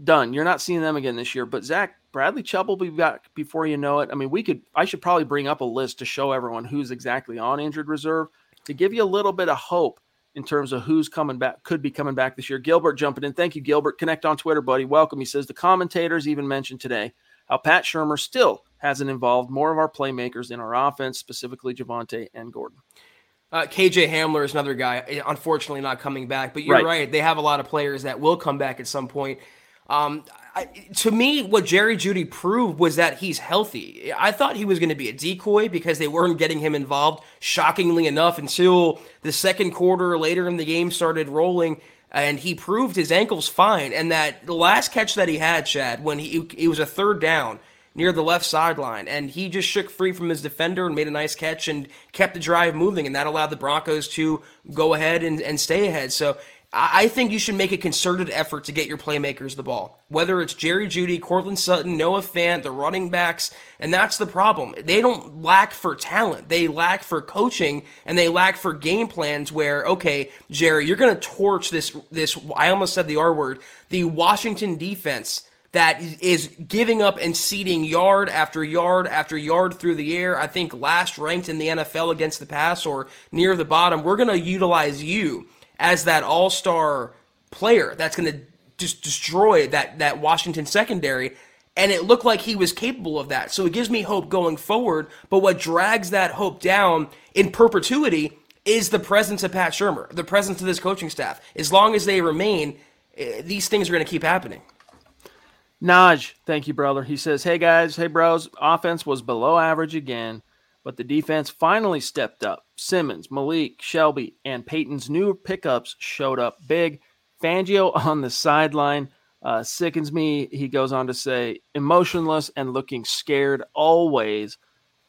done. You're not seeing them again this year. But Zach Bradley Chubb will be back before you know it. I mean, we could. I should probably bring up a list to show everyone who's exactly on injured reserve to give you a little bit of hope in terms of who's coming back, could be coming back this year. Gilbert jumping in. Thank you, Gilbert. Connect on Twitter, buddy. Welcome. He says the commentators even mentioned today how Pat Shurmur still hasn't involved more of our playmakers in our offense, specifically Javonte and Gordon. Uh, KJ Hamler is another guy, eh, unfortunately not coming back. But you're right. right. They have a lot of players that will come back at some point. Um, I, to me, what Jerry Jeudy proved was that he's healthy. I thought he was going to be a decoy because they weren't getting him involved, shockingly enough, until the second quarter later in the game started rolling. And he proved his ankle's fine. And that the last catch that he had, Chad, when he, it was a third down near the left sideline. And he just shook free from his defender and made a nice catch and kept the drive moving. And that allowed the Broncos to go ahead and, and stay ahead. So I think you should make a concerted effort to get your playmakers the ball. Whether it's Jerry Jeudy, Courtland Sutton, Noah Fant, the running backs, and that's the problem. They don't lack for talent. They lack for coaching and they lack for game plans where, okay, Jerry, you're gonna torch this this I almost said the R word, the Washington defense that is giving up and ceding yard after yard after yard through the air. I think last ranked in the NFL against the pass or near the bottom. We're going to utilize you as that all star player that's going to just destroy that, that Washington secondary. And it looked like he was capable of that. So it gives me hope going forward. But what drags that hope down in perpetuity is the presence of Pat Shurmur, the presence of this coaching staff. As long as they remain, eh, these things are going to keep happening. Naj, thank you, brother. He says, Hey guys, hey bros, offense was below average again, but the defense finally stepped up. Simmons, Malik, Shelby, and Paton's new pickups showed up big. Fangio on the sideline uh, sickens me. He goes on to say, emotionless and looking scared always.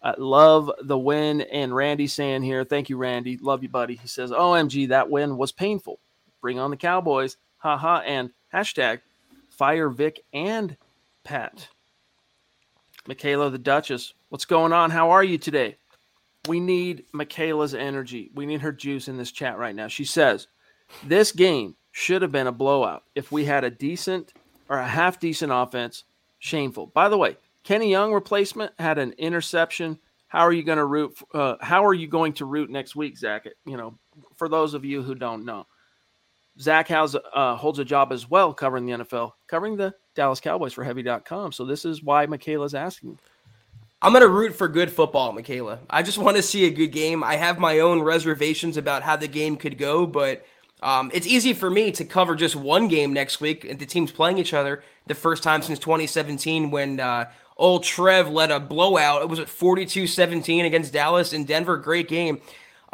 I love the win. And Randy saying here, thank you, Randy. Love you, buddy. He says, OMG, that win was painful. Bring on the Cowboys. Ha ha. And hashtag fire Vic and Pat. Michaela the Duchess, what's going on? How are you today? We need Michaela's energy. We need her juice in this chat right now. She says, This game should have been a blowout if we had a decent or a half decent offense. Shameful. By the way, Kenny Young replacement had an interception. How are you going to root? Uh, how are you going to root next week, Zach? You know, for those of you who don't know, Zach uh, holds a job as well covering the NFL, covering the Dallas Cowboys for Heavy.com. So this is why Michaela's asking. I'm going to root for good football, Michaela. I just want to see a good game. I have my own reservations about how the game could go, but um, it's easy for me to cover just one game next week and the teams playing each other the first time since 2017 when uh, old Trev led a blowout. It was at 42 17 against Dallas in Denver. Great game.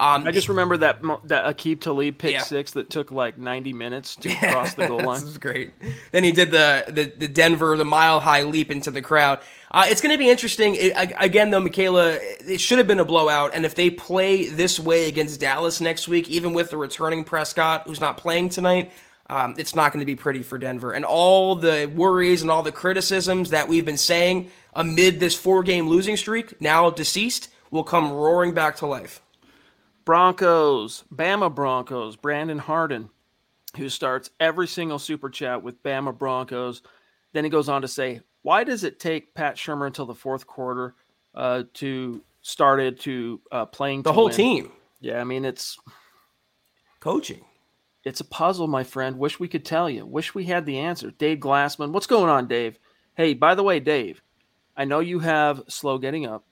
Um, I just remember that that Aqib Talib pick yeah. six that took like 90 minutes to cross the goal line. this is great. Then he did the, the, the Denver, the mile high leap into the crowd. Uh, it's going to be interesting. It, again, though, Michaela, it should have been a blowout. And if they play this way against Dallas next week, even with the returning Prescott, who's not playing tonight, um, it's not going to be pretty for Denver. And all the worries and all the criticisms that we've been saying amid this four game losing streak, now deceased, will come roaring back to life. Broncos, Bama Broncos, Brandon Harden, who starts every single super chat with Bama Broncos. Then he goes on to say, Why does it take Pat Shurmur until the fourth quarter uh, to started to uh, playing the to whole win? team? Yeah, I mean, it's coaching. It's a puzzle, my friend. Wish we could tell you. Wish we had the answer. Dave Glassman, what's going on, Dave? Hey, by the way, Dave, I know you have slow getting up.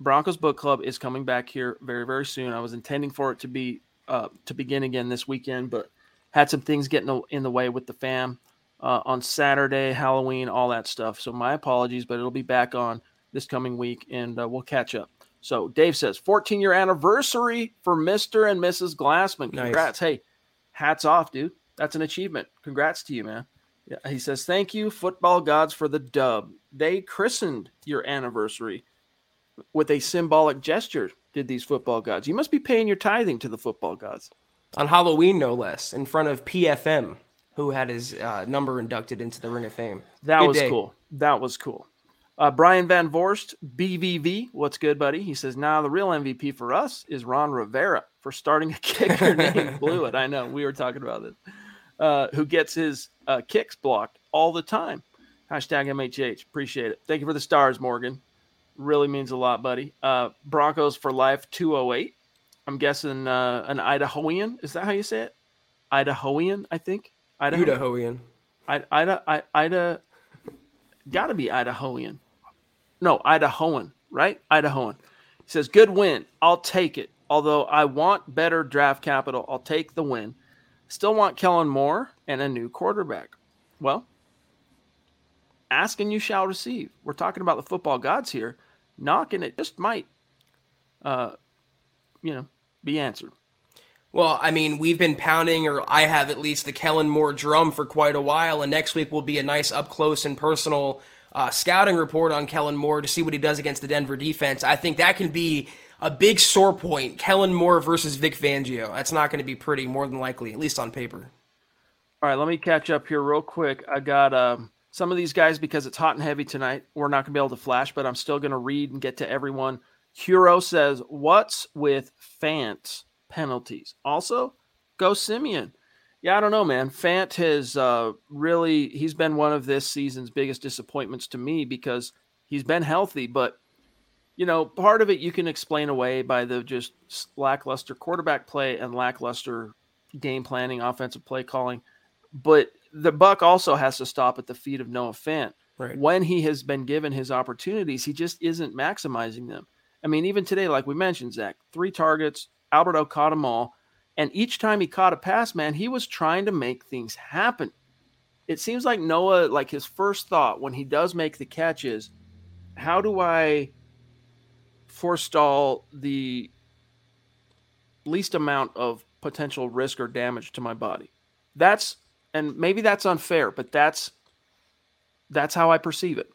Broncos Book Club is coming back here very, very soon. I was intending for it to be uh, to begin again this weekend, but had some things getting in the way with the fam uh, on Saturday, Halloween, all that stuff. So my apologies, but it'll be back on this coming week, and uh, we'll catch up. So Dave says, 14 year anniversary for Mr. and Mrs. Glassman. Congrats. Nice. Hey, hats off, dude. That's an achievement. Congrats to you, man. Yeah, he says, Thank you, football gods, for the dub. They christened your anniversary with a symbolic gesture did these football gods. You must be paying your tithing to the football gods. On Halloween, no less, in front of PFM, who had his uh, number inducted into the Ring of Fame. That good was day. cool. That was cool. Uh, Brian Van Vorst, BVV, what's good, buddy? He says, now nah, the real MVP for us is Ron Rivera for starting a kicker named Blewitt. I know, we were talking about this. Uh, who gets his uh, kicks blocked all the time. Hashtag MHH. Appreciate it. Thank you for the stars, Morgan really means a lot, buddy. Uh, Broncos for life 208. I'm guessing uh, an Idahoan. Is that how you say it? Idahoan, I think. Idaho- Idahoan. I, Ida, I, Ida, gotta be Idahoan. No, Idahoan, right? Idahoan. He says, good win. I'll take it. Although I want better draft capital, I'll take the win. Still want Kellen Moore and a new quarterback. Well, ask and you shall receive. We're talking about the football gods here knocking it just might, uh, you know, be answered. Well, I mean, we've been pounding, or I have at least, the Kellen Moore drum for quite a while, and next week will be a nice up close and personal uh, scouting report on Kellen Moore to see what he does against the Denver defense. I think that can be a big sore point. Kellen Moore versus Vic Fangio. That's not going to be pretty, more than likely, at least on paper. All right, let me catch up here real quick. I got um, some of these guys because it's hot and heavy tonight. We're not going to be able to flash, but I'm still going to read and get to everyone. Hero says, "What's with Fant penalties?" Also, go Siemian. Yeah, I don't know, man. Fant has uh, really he's been one of this season's biggest disappointments to me because he's been healthy, but you know, part of it you can explain away by the just lackluster quarterback play and lackluster game planning, offensive play calling. But the buck also has to stop at the feet of Noah Fant. Right. When he has been given his opportunities, he just isn't maximizing them. I mean, even today, like we mentioned, Zach, three targets, Albert O caught them all. And each time he caught a pass, man, he was trying to make things happen. It seems like Noah, like his first thought when he does make the catch is, how do I forestall the least amount of potential risk or damage to my body? That's and maybe that's unfair, but that's that's how I perceive it.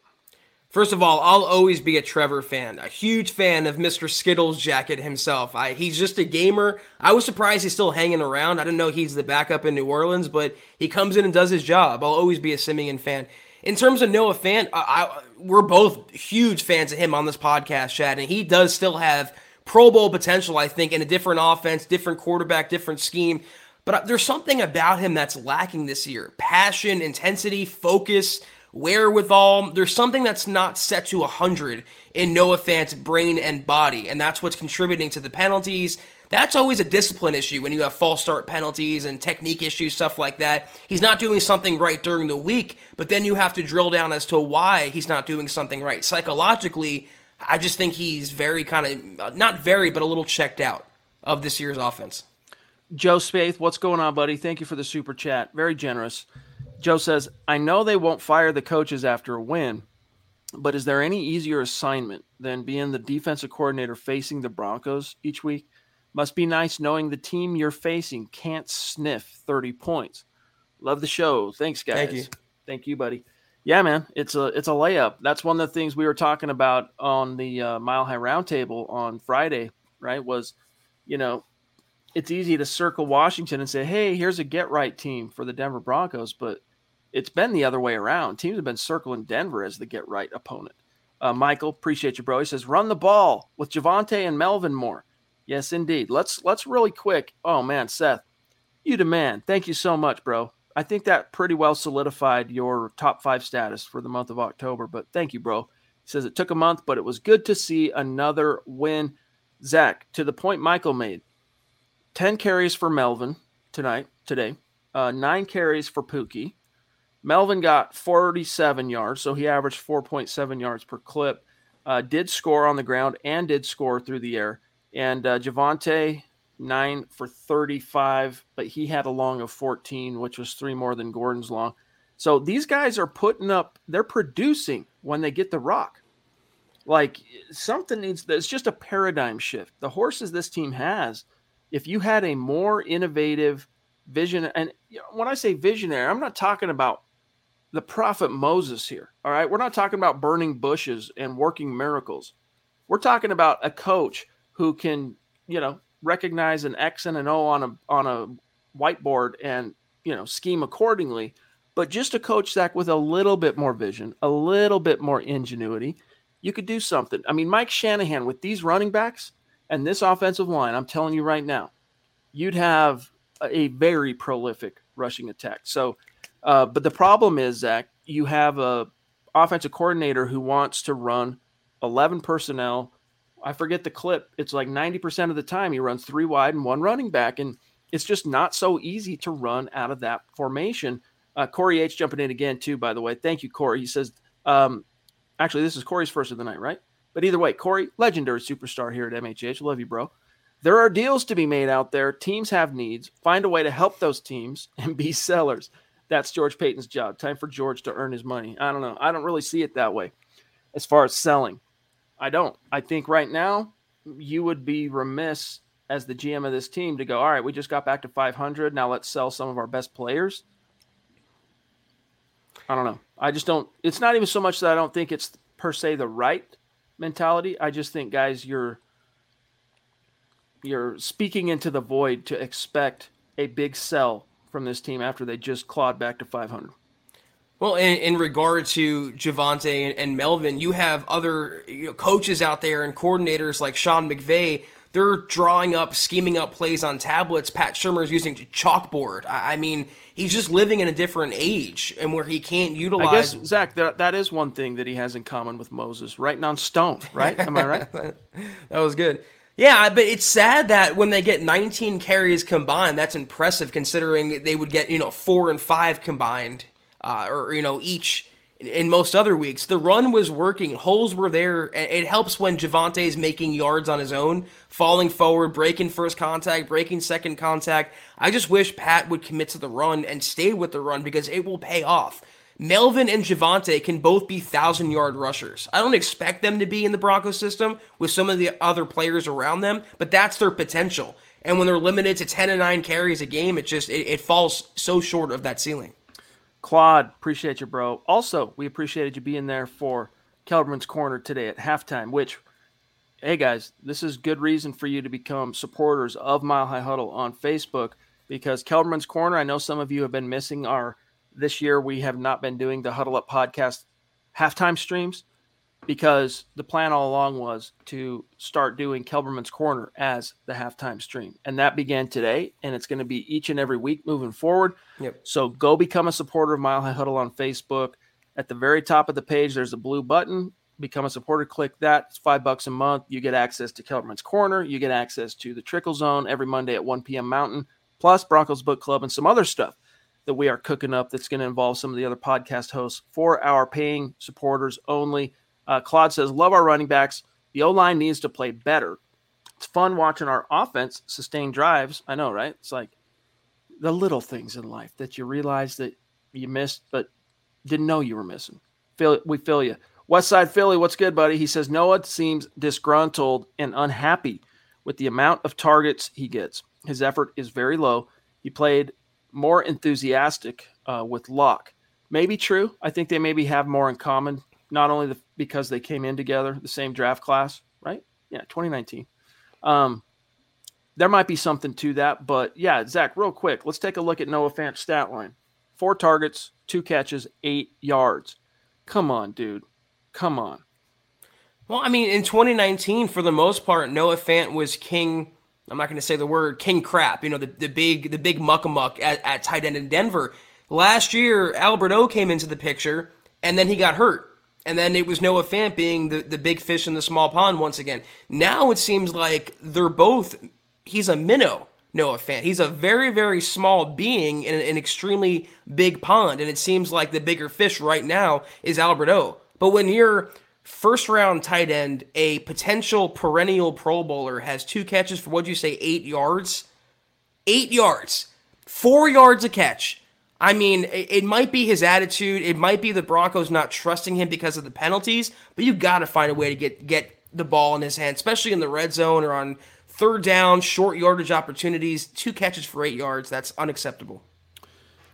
First of all, I'll always be a Trevor fan, a huge fan of Mr. Skittles jacket himself. I, he's just a gamer. I was surprised he's still hanging around. I didn't know he's the backup in New Orleans, but he comes in and does his job. I'll always be a Siemian fan. in terms of Noah Fant, I, I, we're both huge fans of him on this podcast, Chad, and he does still have Pro Bowl potential, I think, in a different offense, different quarterback, different scheme. But there's something about him that's lacking this year passion, intensity, focus, wherewithal. There's something that's not set to 100 in Noah Fant's brain and body, and that's what's contributing to the penalties. That's always a discipline issue when you have false start penalties and technique issues, stuff like that. He's not doing something right during the week, but then you have to drill down as to why he's not doing something right. Psychologically, I just think he's very kind of, not very, but a little checked out of this year's offense. Joe Spaeth, what's going on, buddy? Thank you for the super chat. Very generous. Joe says, I know they won't fire the coaches after a win, but is there any easier assignment than being the defensive coordinator facing the Broncos each week? Must be nice knowing the team you're facing can't sniff 30 points. Love the show. Thanks, guys. Thank you. Thank you, buddy. Yeah, man, it's a it's a layup. That's one of the things we were talking about on the uh, Mile High Roundtable on Friday. Right? Was you know it's easy to circle Washington and say, hey, here's a get right team for the Denver Broncos, but it's been the other way around. Teams have been circling Denver as the get right opponent. Uh, Michael, appreciate you, bro. He says, run the ball with Javonte and Melvin more. Yes, indeed. Let's let's really quick. Oh man, Seth, you demand. Thank you so much, bro. I think that pretty well solidified your top five status for the month of October. But thank you, bro. He says it took a month, but it was good to see another win. Zach, to the point Michael made, 10 carries for Melvin tonight, today, uh, nine carries for Pookie. Melvin got 47 yards, so he averaged 4.7 yards per clip. Uh, did score on the ground and did score through the air. And uh, Javonte, nine for 35, but he had a long of 14, which was three more than Gordon's long. So these guys are putting up, they're producing when they get the rock. Like something needs, it's just a paradigm shift. The horses this team has if you had a more innovative vision, and when I say visionary, I'm not talking about the prophet Moses here. All right. We're not talking about burning bushes and working miracles. We're talking about a coach who can, you know, recognize an X and an O on a on a whiteboard and, you know, scheme accordingly. But just a coach that with a little bit more vision, a little bit more ingenuity, you could do something. I mean, Mike Shanahan with these running backs, and this offensive line, I'm telling you right now, you'd have a very prolific rushing attack. So, uh, but the problem is, Zach, you have a offensive coordinator who wants to run 11 personnel. I forget the clip. It's like 90% of the time he runs three wide and one running back. And it's just not so easy to run out of that formation. Uh, Corey H jumping in again, too, by the way. Thank you, Corey. He says, um, actually, this is Corey's first of the night, right? But either way, Corey, legendary superstar here at MHH. Love you, bro. There are deals to be made out there. Teams have needs. Find a way to help those teams and be sellers. That's George Paton's job. Time for George to earn his money. I don't know. I don't really see it that way as far as selling. I don't. I think right now you would be remiss as the GM of this team to go, all right, we just got back to 500. Now let's sell some of our best players. I don't know. I just don't. It's not even so much that I don't think it's per se the right mentality. I just think, guys, you're you're speaking into the void to expect a big sell from this team after they just clawed back to 500. Well, in, in regard to Javonte and, and Melvin, you have other you know, coaches out there and coordinators like Sean McVay. They're drawing up, scheming up plays on tablets. Pat Shurmur is using chalkboard. I, I mean, he's just living in a different age and where he can't utilize. I guess Zach, that, that is one thing that he has in common with Moses, writing on stone. Right? Am I right? that was good. Yeah, but it's sad that when they get 19 carries combined, that's impressive considering they would get you know four and five combined, uh, or you know each in most other weeks. The run was working, holes were there. It helps when Javonte is making yards on his own, falling forward, breaking first contact, breaking second contact. I just wish Pat would commit to the run and stay with the run because it will pay off. Melvin and Javonte can both be thousand yard rushers. I don't expect them to be in the Broncos system with some of the other players around them, but that's their potential. And when they're limited to 10 and 9 carries a game, it just it, it falls so short of that ceiling. Claude, appreciate you, bro. Also, we appreciated you being there for Kelberman's Corner today at halftime, which, hey guys, this is good reason for you to become supporters of Mile High Huddle on Facebook because Kelberman's Corner, I know some of you have been missing our this year we have not been doing the Huddle Up podcast halftime streams because the plan all along was to start doing Kelberman's Corner as the halftime stream. And that began today, and it's going to be each and every week moving forward. Yep. So go become a supporter of Mile High Huddle on Facebook. At the very top of the page, there's a blue button. Become a supporter. Click that. It's five bucks a month. You get access to Kelberman's Corner. You get access to the Trickle Zone every Monday at 1 p.m. Mountain, plus Broncos Book Club and some other stuff that we are cooking up that's going to involve some of the other podcast hosts for our paying supporters only. Uh, Claude says, Love our running backs. The O line needs to play better. It's fun watching our offense sustain drives. I know, right? It's like the little things in life that you realize that you missed, but didn't know you were missing. Feel we feel you. West Side Philly, what's good, buddy? He says Noah seems disgruntled and unhappy with the amount of targets he gets. His effort is very low. He played more enthusiastic uh, with Lock. Maybe true. I think they maybe have more in common not only the, because they came in together, the same draft class, right? Yeah, 2019. Um, there might be something to that, but yeah, Zach, real quick, let's take a look at Noah Fant's stat line: four targets, two catches, eight yards. Come on, dude. Come on. Well, I mean, in 2019, for the most part, Noah Fant was king. I'm not going to say the word king crap. You know, the, the big the big muck muck at, at tight end in Denver. Last year, Albert O came into the picture, and then he got hurt. And then it was Noah Fant being the, the big fish in the small pond once again. Now it seems like they're both, he's a minnow, Noah Fant. He's a very, very small being in an extremely big pond. And it seems like the bigger fish right now is Albert O. But when you're first round tight end, a potential perennial Pro Bowler has two catches for, what'd you say, eight yards? Eight yards. Four yards a catch I mean, it, might be his attitude. It might be the Broncos not trusting him because of the penalties. But you got to find a way to get get the ball in his hand, especially in the red zone or on third down, short yardage opportunities. Two catches for eight yards. That's unacceptable.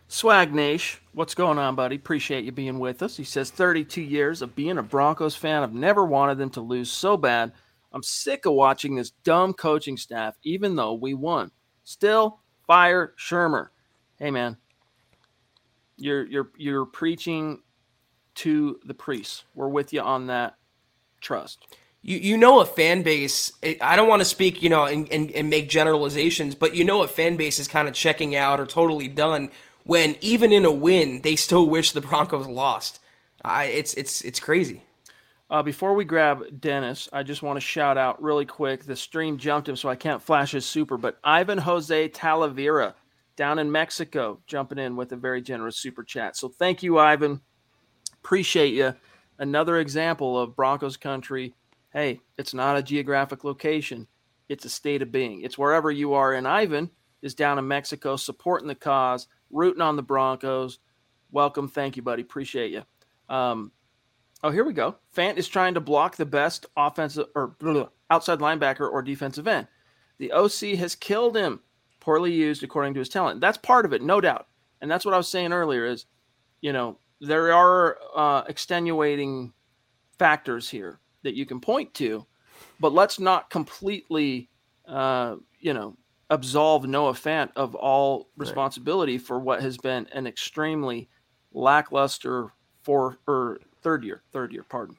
Swag Nash, what's going on, buddy? Appreciate you being with us. He says 32 years of being a Broncos fan. I've never wanted them to lose so bad. I'm sick of watching this dumb coaching staff, even though we won. Still, fire Shurmur. Hey, man, you're you're you're preaching to the priests. We're with you on that. Trust. You you know a fan base. I don't want to speak, you know, and, and, and make generalizations, but you know a fan base is kind of checking out or totally done when even in a win they still wish the Broncos lost. I it's it's it's crazy. Uh, before we grab Dennis, I just want to shout out really quick. The stream jumped him, so I can't flash his super. But Ivan Jose Talavera down in Mexico, jumping in with a very generous super chat. So thank you, Ivan. Appreciate you. Another example of Broncos country. Hey, it's not a geographic location, it's a state of being. It's wherever you are. And Ivan is down in Mexico supporting the cause, rooting on the Broncos. Welcome. Thank you, buddy. Appreciate you. Um, oh, here we go. Fant is trying to block the best offensive or outside linebacker or defensive end. The OC has killed him poorly used according to his talent. That's part of it, no doubt. And that's what I was saying earlier is, you know, there are uh, extenuating factors here that you can point to, but let's not completely, uh, you know, absolve Noah Fant of all responsibility right. for what has been an extremely lackluster for or third year, third year, pardon.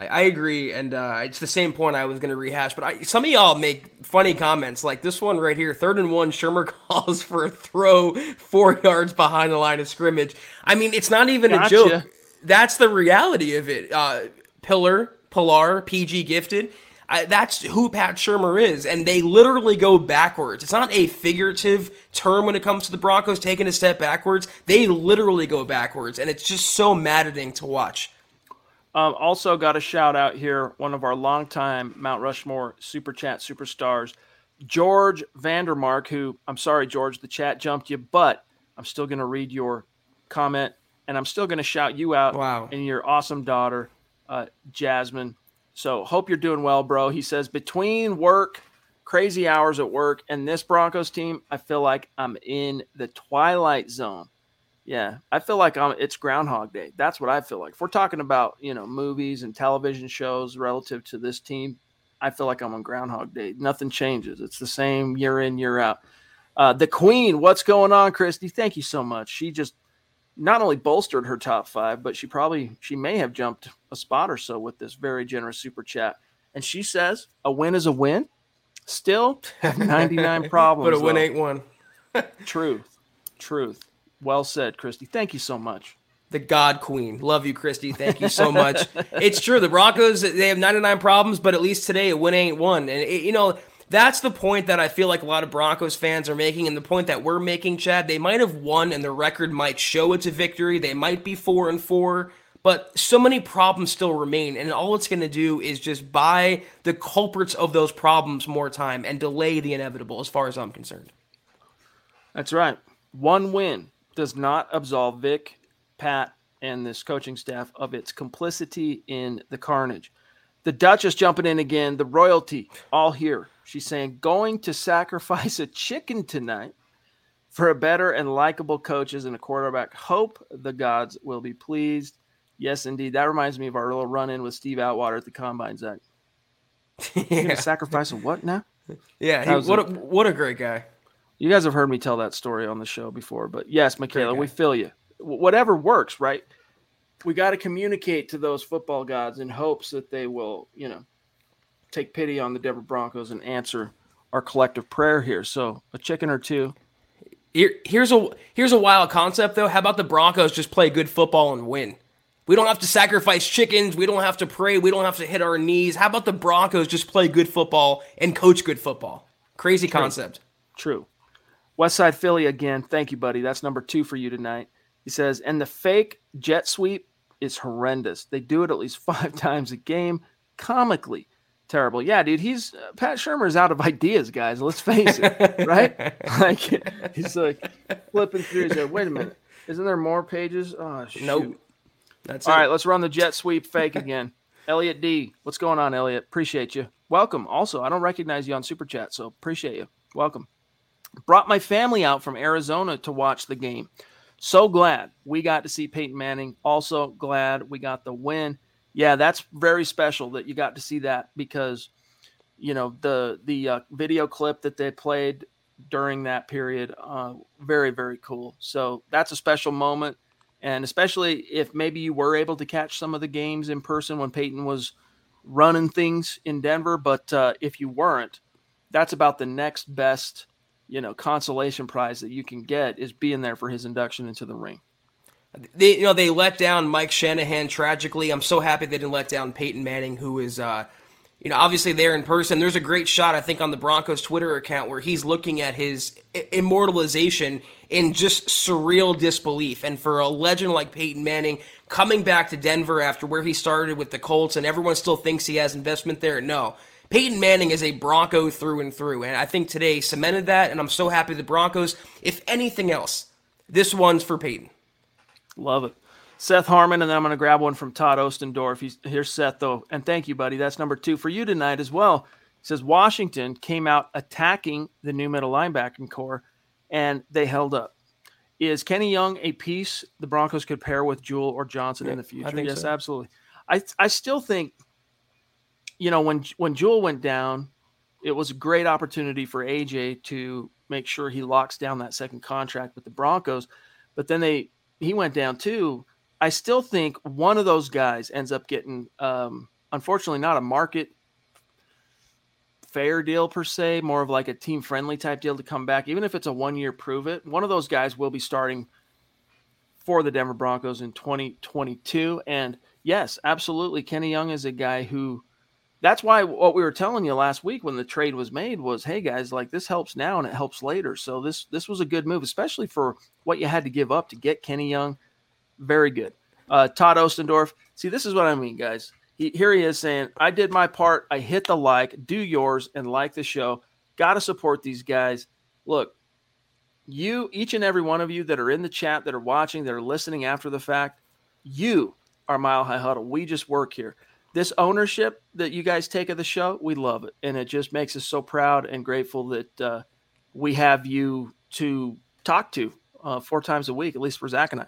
I, I agree, and uh, it's the same point I was going to rehash. But I, some of y'all make funny comments, like this one right here: third and one, Shurmur calls for a throw four yards behind the line of scrimmage. I mean, it's not even gotcha. a joke. That's the reality of it. Uh, Pillar, Pilar, PG gifted. I, that's who Pat Shurmur is, and they literally go backwards. It's not a figurative term when it comes to the Broncos taking a step backwards. They literally go backwards, and it's just so maddening to watch. Um, also, got a shout out here, one of our longtime Mount Rushmore super chat superstars, George Vandermark, who I'm sorry, George, the chat jumped you, but I'm still going to read your comment and I'm still going to shout you out wow. and your awesome daughter, uh, Jasmine. So, hope you're doing well, bro. He says, between work, crazy hours at work, and this Broncos team, I feel like I'm in the twilight zone. Yeah, I feel like I'm, it's Groundhog Day. That's what I feel like. If we're talking about you know movies and television shows relative to this team, I feel like I'm on Groundhog Day. Nothing changes. It's the same year in year out. Uh, the Queen, what's going on, Christy? Thank you so much. She just not only bolstered her top five, but she probably she may have jumped a spot or so with this very generous super chat. And she says a win is a win. Still 99 problems. but a win ain't one. Truth. Truth. Well said, Christy. Thank you so much. The God Queen. Love you, Christy. Thank you so much. it's true. The Broncos, they have 99 problems, but at least today a win ain't one. And, it, you know, that's the point that I feel like a lot of Broncos fans are making, and the point that we're making, Chad. They might have won, and the record might show it's a victory. They might be four and four, but so many problems still remain, and all it's going to do is just buy the culprits of those problems more time and delay the inevitable, as far as I'm concerned. That's right. One win does not absolve Vic, Pat, and this coaching staff of its complicity in the carnage. The Duchess jumping in again, the royalty, all here. She's saying, going to sacrifice a chicken tonight for a better and likable coaches and a quarterback. Hope the gods will be pleased. Yes, indeed. That reminds me of our little run in with Steve Atwater at the combine, Zach. Yeah, sacrifice a what now? yeah. He- what a, what a great guy. You guys have heard me tell that story on the show before, but yes, Michaela, we feel you. W- whatever works, right? We got to communicate to those football gods in hopes that they will, you know, take pity on the Denver Broncos and answer our collective prayer here. So a chicken or two. Here, here's a here's a wild concept though. How about the Broncos just play good football and win? We don't have to sacrifice chickens. We don't have to pray. We don't have to hit our knees. How about the Broncos just play good football and coach good football? Crazy concept. True. Westside Philly again. Thank you, buddy. That's number two for you tonight. He says, and the fake jet sweep is horrendous. They do it at least five times a game. Comically terrible. Yeah, dude. He's uh, Pat Shurmur is out of ideas, guys. Let's face it, right? Like he's like flipping through. He's like, wait a minute. Isn't there more pages? Oh, shoot. Nope. That's All right, let's run the jet sweep fake again. Elliot D, what's going on, Elliot? Appreciate you. Welcome. Also, I don't recognize you on Super Chat, so appreciate you. Welcome. Brought my family out from Arizona to watch the game. So glad we got to see Peyton Manning. Also glad we got the win. Yeah, that's very special that you got to see that because you know the the uh, video clip that they played during that period uh, very very cool. So that's a special moment and especially if maybe you were able to catch some of the games in person when Peyton was running things in Denver, but uh, if you weren't, that's about the next best, you know, consolation prize that you can get is being there for his induction into the ring. They, you know, they let down Mike Shanahan tragically. I'm so happy they didn't let down Peyton Manning, who is, uh, you know, obviously there in person. There's a great shot, I think, on the Broncos Twitter account where he's looking at his immortalization in just surreal disbelief. And for a legend like Peyton Manning coming back to Denver after where he started with the Colts, and everyone still thinks he has investment there, no. Peyton Manning is a Bronco through and through, and I think today cemented that. And I'm so happy the Broncos. If anything else, this one's for Peyton. Love it. Seth Harmon, and then I'm going to grab one from Todd Ostendorf. He's, here's Seth, though. And thank you, buddy. That's number two for you tonight as well. He says Washington came out attacking the new middle linebacking core, and they held up. Is Kenny Young a piece the Broncos could pair with Jewell or Johnson in the future? yes, so. absolutely. I I still think, you know, when when Jewell went down, it was a great opportunity for AJ to make sure he locks down that second contract with the Broncos. But then they he went down too. I still think one of those guys ends up getting, um, unfortunately, not a market fair deal per se, more of like a team friendly type deal to come back. Even if it's a one year prove it, one of those guys will be starting for the Denver Broncos in 2022. And yes, absolutely, Kenny Young is a guy who. That's why what we were telling you last week when the trade was made was, hey guys, like this helps now and it helps later. So this this was a good move, especially for what you had to give up to get Kenny Young. Very good. Uh, Todd Ostendorf. See, this is what I mean, guys. He, here he is saying, I did my part. I hit the like, do yours, and like the show. Got to support these guys. Look, you, each and every one of you that are in the chat, that are watching, that are listening after the fact, you are Mile High Huddle. We just work here. This ownership that you guys take of the show, we love it. And it just makes us so proud and grateful that uh, we have you to talk to uh, four times a week, at least for Zach and I.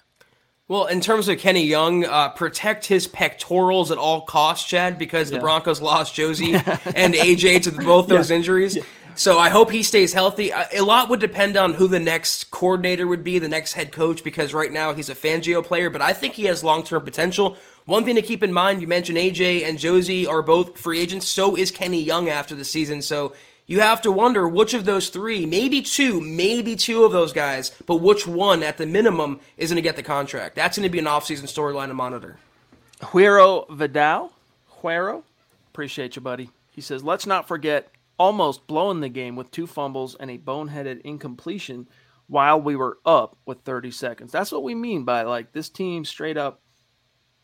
Well, in terms of Kenny Young, uh, protect his pectorals at all costs, Chad, because the Broncos lost Josey and AJ to both those injuries. So I hope he stays healthy. Uh, a lot would depend on who the next coordinator would be, the next head coach, because right now he's a Fangio player, but I think he has long term potential. One thing to keep in mind, you mentioned AJ and Josey are both free agents. So is Kenny Young after the season. So you have to wonder which of those three, maybe two, maybe two of those guys, but which one at the minimum is going to get the contract. That's going to be an offseason storyline to monitor. Huero Vidal, Huero, appreciate you, buddy. He says, let's not forget almost blowing the game with two fumbles and a boneheaded incompletion while we were up with 30 seconds. That's what we mean by like this team straight up,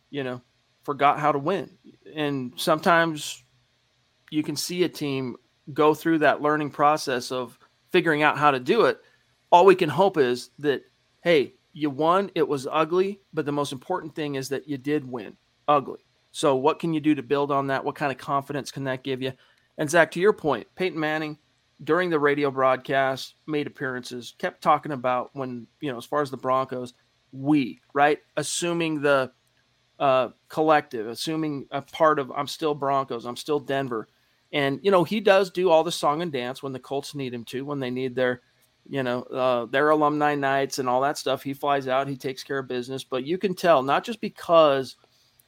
you know, forgot how to win. And sometimes you can see a team go through that learning process of figuring out how to do it. All we can hope is that, hey, you won, it was ugly, but the most important thing is that you did win ugly. So, what can you do to build on that? What kind of confidence can that give you? And Zach, to your point, Peyton Manning during the radio broadcast made appearances, kept talking about when, you know, as far as the Broncos, we, right? Assuming the uh, collective, assuming a part of I'm still Broncos, I'm still Denver. And, you know, he does do all the song and dance when the Colts need him to, when they need their, you know, uh, their alumni nights and all that stuff. He flies out, he takes care of business. But you can tell, not just because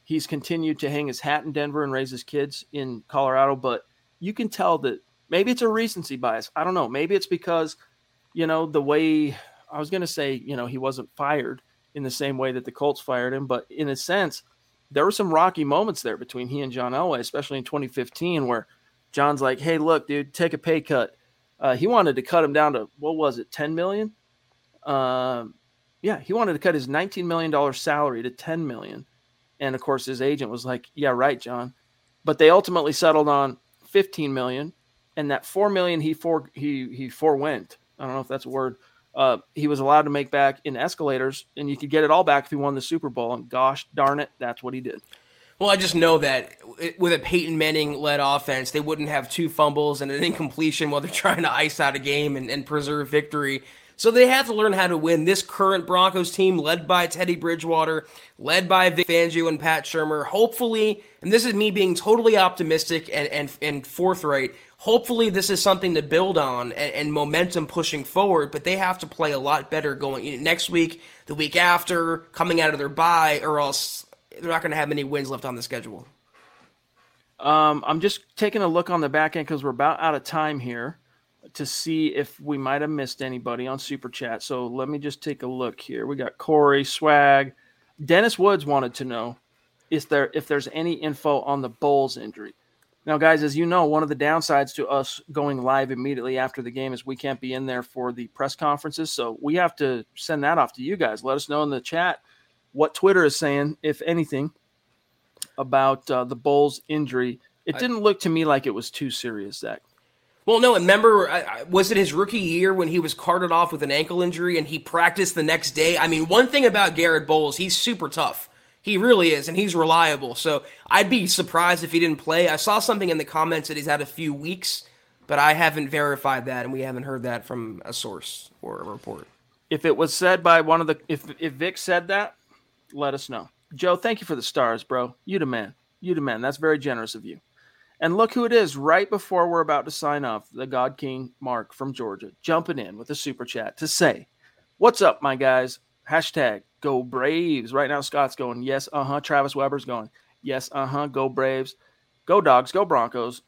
he's continued to hang his hat in Denver and raise his kids in Colorado, but you can tell that maybe it's a recency bias. I don't know. Maybe it's because, you know, the way I was going to say, you know, he wasn't fired in the same way that the Colts fired him, but in a sense, there were some rocky moments there between he and John Elway, especially in 2015, where John's like, "Hey, look, dude, take a pay cut." Uh, he wanted to cut him down to what was it, 10 million? Um, yeah, he wanted to cut his 19 million dollar salary to 10 million, and of course, his agent was like, "Yeah, right, John." But they ultimately settled on 15 million, and that four million he for he he forewent. I don't know if that's a word. Uh, he was allowed to make back in escalators, and you could get it all back if he won the Super Bowl. And gosh darn it, that's what he did. Well, I just know that with a Peyton Manning led offense, they wouldn't have two fumbles and an incompletion while they're trying to ice out a game and, and preserve victory. So they have to learn how to win. This current Broncos team, led by Teddy Bridgewater, led by Vic Fangio and Pat Shurmur, hopefully, and this is me being totally optimistic and, and, and forthright, hopefully this is something to build on and, and, momentum pushing forward, but they have to play a lot better going next week, the week after, coming out of their bye, or else they're not going to have many wins left on the schedule. Um, I'm just taking a look on the back end because we're about out of time here to see if we might have missed anybody on Super Chat. So let me just take a look here. We got Corey Swag. Dennis Woods wanted to know is there if there's any info on the Bolles injury. Now, guys, as you know, one of the downsides to us going live immediately after the game is we can't be in there for the press conferences. So we have to send that off to you guys. Let us know in the chat what Twitter is saying, if anything, about uh, the Bolles injury. It didn't look to me like it was too serious, Zach. Well, no, and remember, was it his rookie year when he was carted off with an ankle injury and he practiced the next day? I mean, one thing about Garett Bolles, he's super tough. He really is, and he's reliable. So I'd be surprised if he didn't play. I saw something in the comments that he's had a few weeks, but I haven't verified that, and we haven't heard that from a source or a report. If it was said by one of the, if if Vic said that, let us know. Joe, thank you for the stars, bro. You the man. You the man. That's very generous of you. And look who it is right before we're about to sign off the God King Mark from Georgia, jumping in with a super chat to say, What's up, my guys? Hashtag go Braves. Right now, Scott's going, Yes, uh huh. Travis Weber's going, Yes, uh huh. Go Braves. Go Dogs. Go Broncos.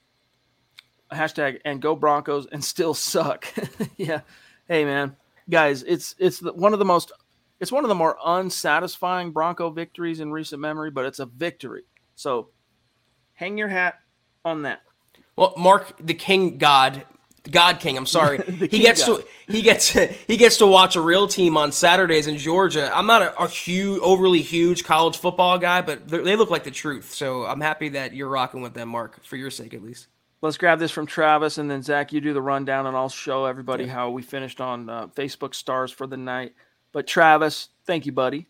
Hashtag and go Broncos and still suck. yeah. Hey, man. Guys, it's it's the, one of the most it's one of the more unsatisfying Bronco victories in recent memory, but it's a victory. So hang your hat on that. Well, Mark, the King God, God King. I'm sorry. he gets God. to he gets he gets to watch a real team on Saturdays in Georgia. I'm not a, a huge, overly huge college football guy, but they look like the truth. So I'm happy that you're rocking with them, Mark, for your sake at least. Let's grab this from Travis, and then Zach, you do the rundown, and I'll show everybody yeah. how we finished on uh, Facebook stars for the night. But Travis, thank you, buddy.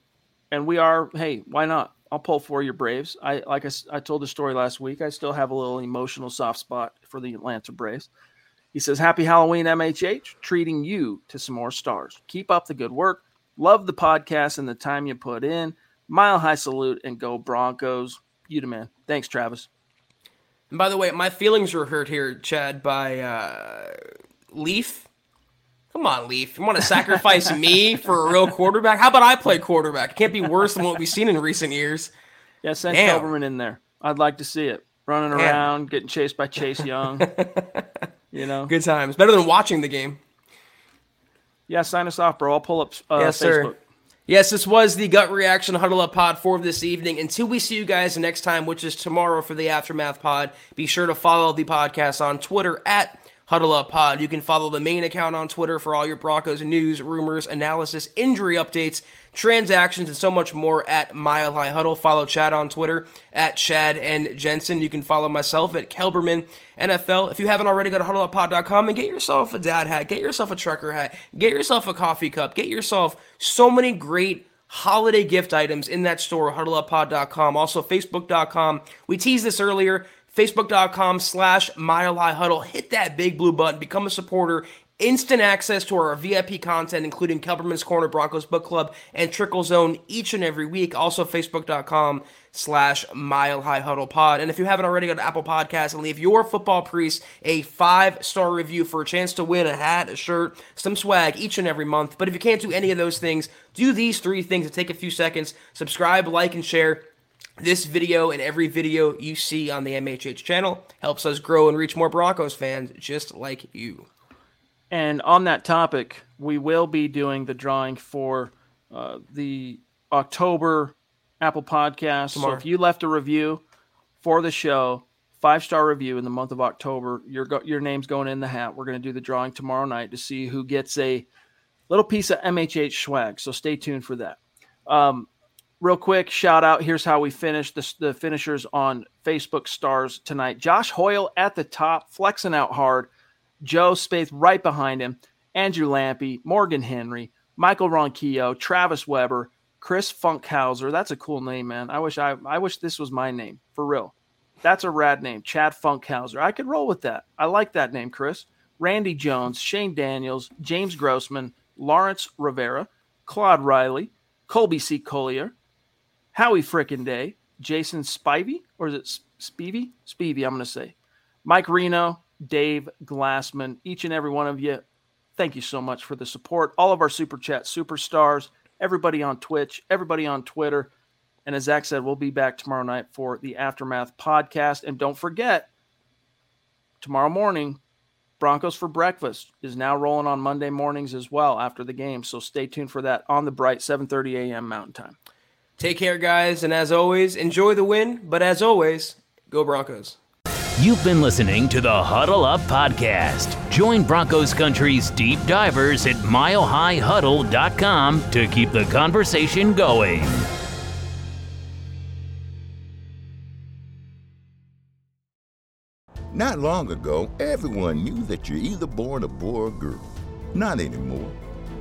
And we are, hey, why not? I'll pull for your Braves. I like I, I told the story last week. I still have a little emotional soft spot for the Atlanta Braves. He says, "Happy Halloween, MHH. Treating you to some more stars. Keep up the good work. Love the podcast and the time you put in. Mile high salute and go Broncos. You the man. Thanks, Travis. And by the way, my feelings were hurt here, Chad, by uh, Leaf. Come on, Leaf. You want to sacrifice me for a real quarterback? How about I play quarterback? It can't be worse than what we've seen in recent years. Yeah, send Damn. Kelberman in there. I'd like to see it. Running Damn. around, getting chased by Chase Young. you know? Good times. Better than watching the game. Yeah, sign us off, bro. I'll pull up uh, Yes, sir. Facebook. Yes, this was the Gut Reaction Huddle Up Pod for this evening. Until we see you guys next time, which is tomorrow for the Aftermath Pod, be sure to follow the podcast on Twitter at Huddle Up Pod. You can follow the main account on Twitter for all your Broncos news, rumors, analysis, injury updates, transactions, and so much more at Mile High Huddle. Follow Chad on Twitter at Chad and Jensen. You can follow myself at Kelberman NFL. If you haven't already, go to huddleuppod.com and get yourself a dad hat, get yourself a trucker hat, get yourself a coffee cup, get yourself so many great holiday gift items in that store, huddleuppod.com. Also, facebook.com. We teased this earlier. Facebook.com slash Mile High Huddle. Hit that big blue button. Become a supporter. Instant access to our VIP content, including Kelberman's Corner Broncos Book Club and Trickle Zone each and every week. Also, Facebook.com slash Mile High Huddle Pod. And if you haven't already, go to Apple Podcasts and leave your football priest a five star review for a chance to win a hat, a shirt, some swag each and every month. But if you can't do any of those things, do these three things that take a few seconds. Subscribe, like, and share. This video and every video you see on the MHH channel helps us grow and reach more Broncos fans just like you. And on that topic, we will be doing the drawing for uh, the October Apple Podcast. So if you left a review for the show, five star review in the month of October, your go- your name's going in the hat. We're going to do the drawing tomorrow night to see who gets a little piece of MHH swag. So stay tuned for that. Um, real quick shout out. Here's how we finished the, the finishers on Facebook stars tonight. Josh Hoyle at the top, flexing out hard. Joe Spaeth right behind him. Andrew Lampy, Morgan Henry, Michael Ronquillo, Travis Weber, Chris Funkhauser. That's a cool name, man. I wish I I wish this was my name for real. That's a rad name, Chad Funkhauser. I could roll with that. I like that name, Chris. Randy Jones, Shane Daniels, James Grossman, Lawrence Rivera, Claude Riley, Colby C. Collier, Howie Frickin' Day, Jason Spivey, or is it Spivey? Spivey, I'm going to say. Mike Reno, Dave Glassman, each and every one of you, thank you so much for the support. All of our Super Chat superstars, everybody on Twitch, everybody on Twitter. And as Zach said, we'll be back tomorrow night for the Aftermath podcast. And don't forget, tomorrow morning, Broncos for Breakfast is now rolling on Monday mornings as well after the game. So stay tuned for that on the bright 7:30 a.m. Mountain Time. Take care, guys, and as always, enjoy the win, but as always, go Broncos. You've been listening to the Huddle Up Podcast. Join Broncos Country's deep divers at milehighhuddle.com to keep the conversation going. Not long ago, everyone knew that you're either born a boy or girl. Not anymore.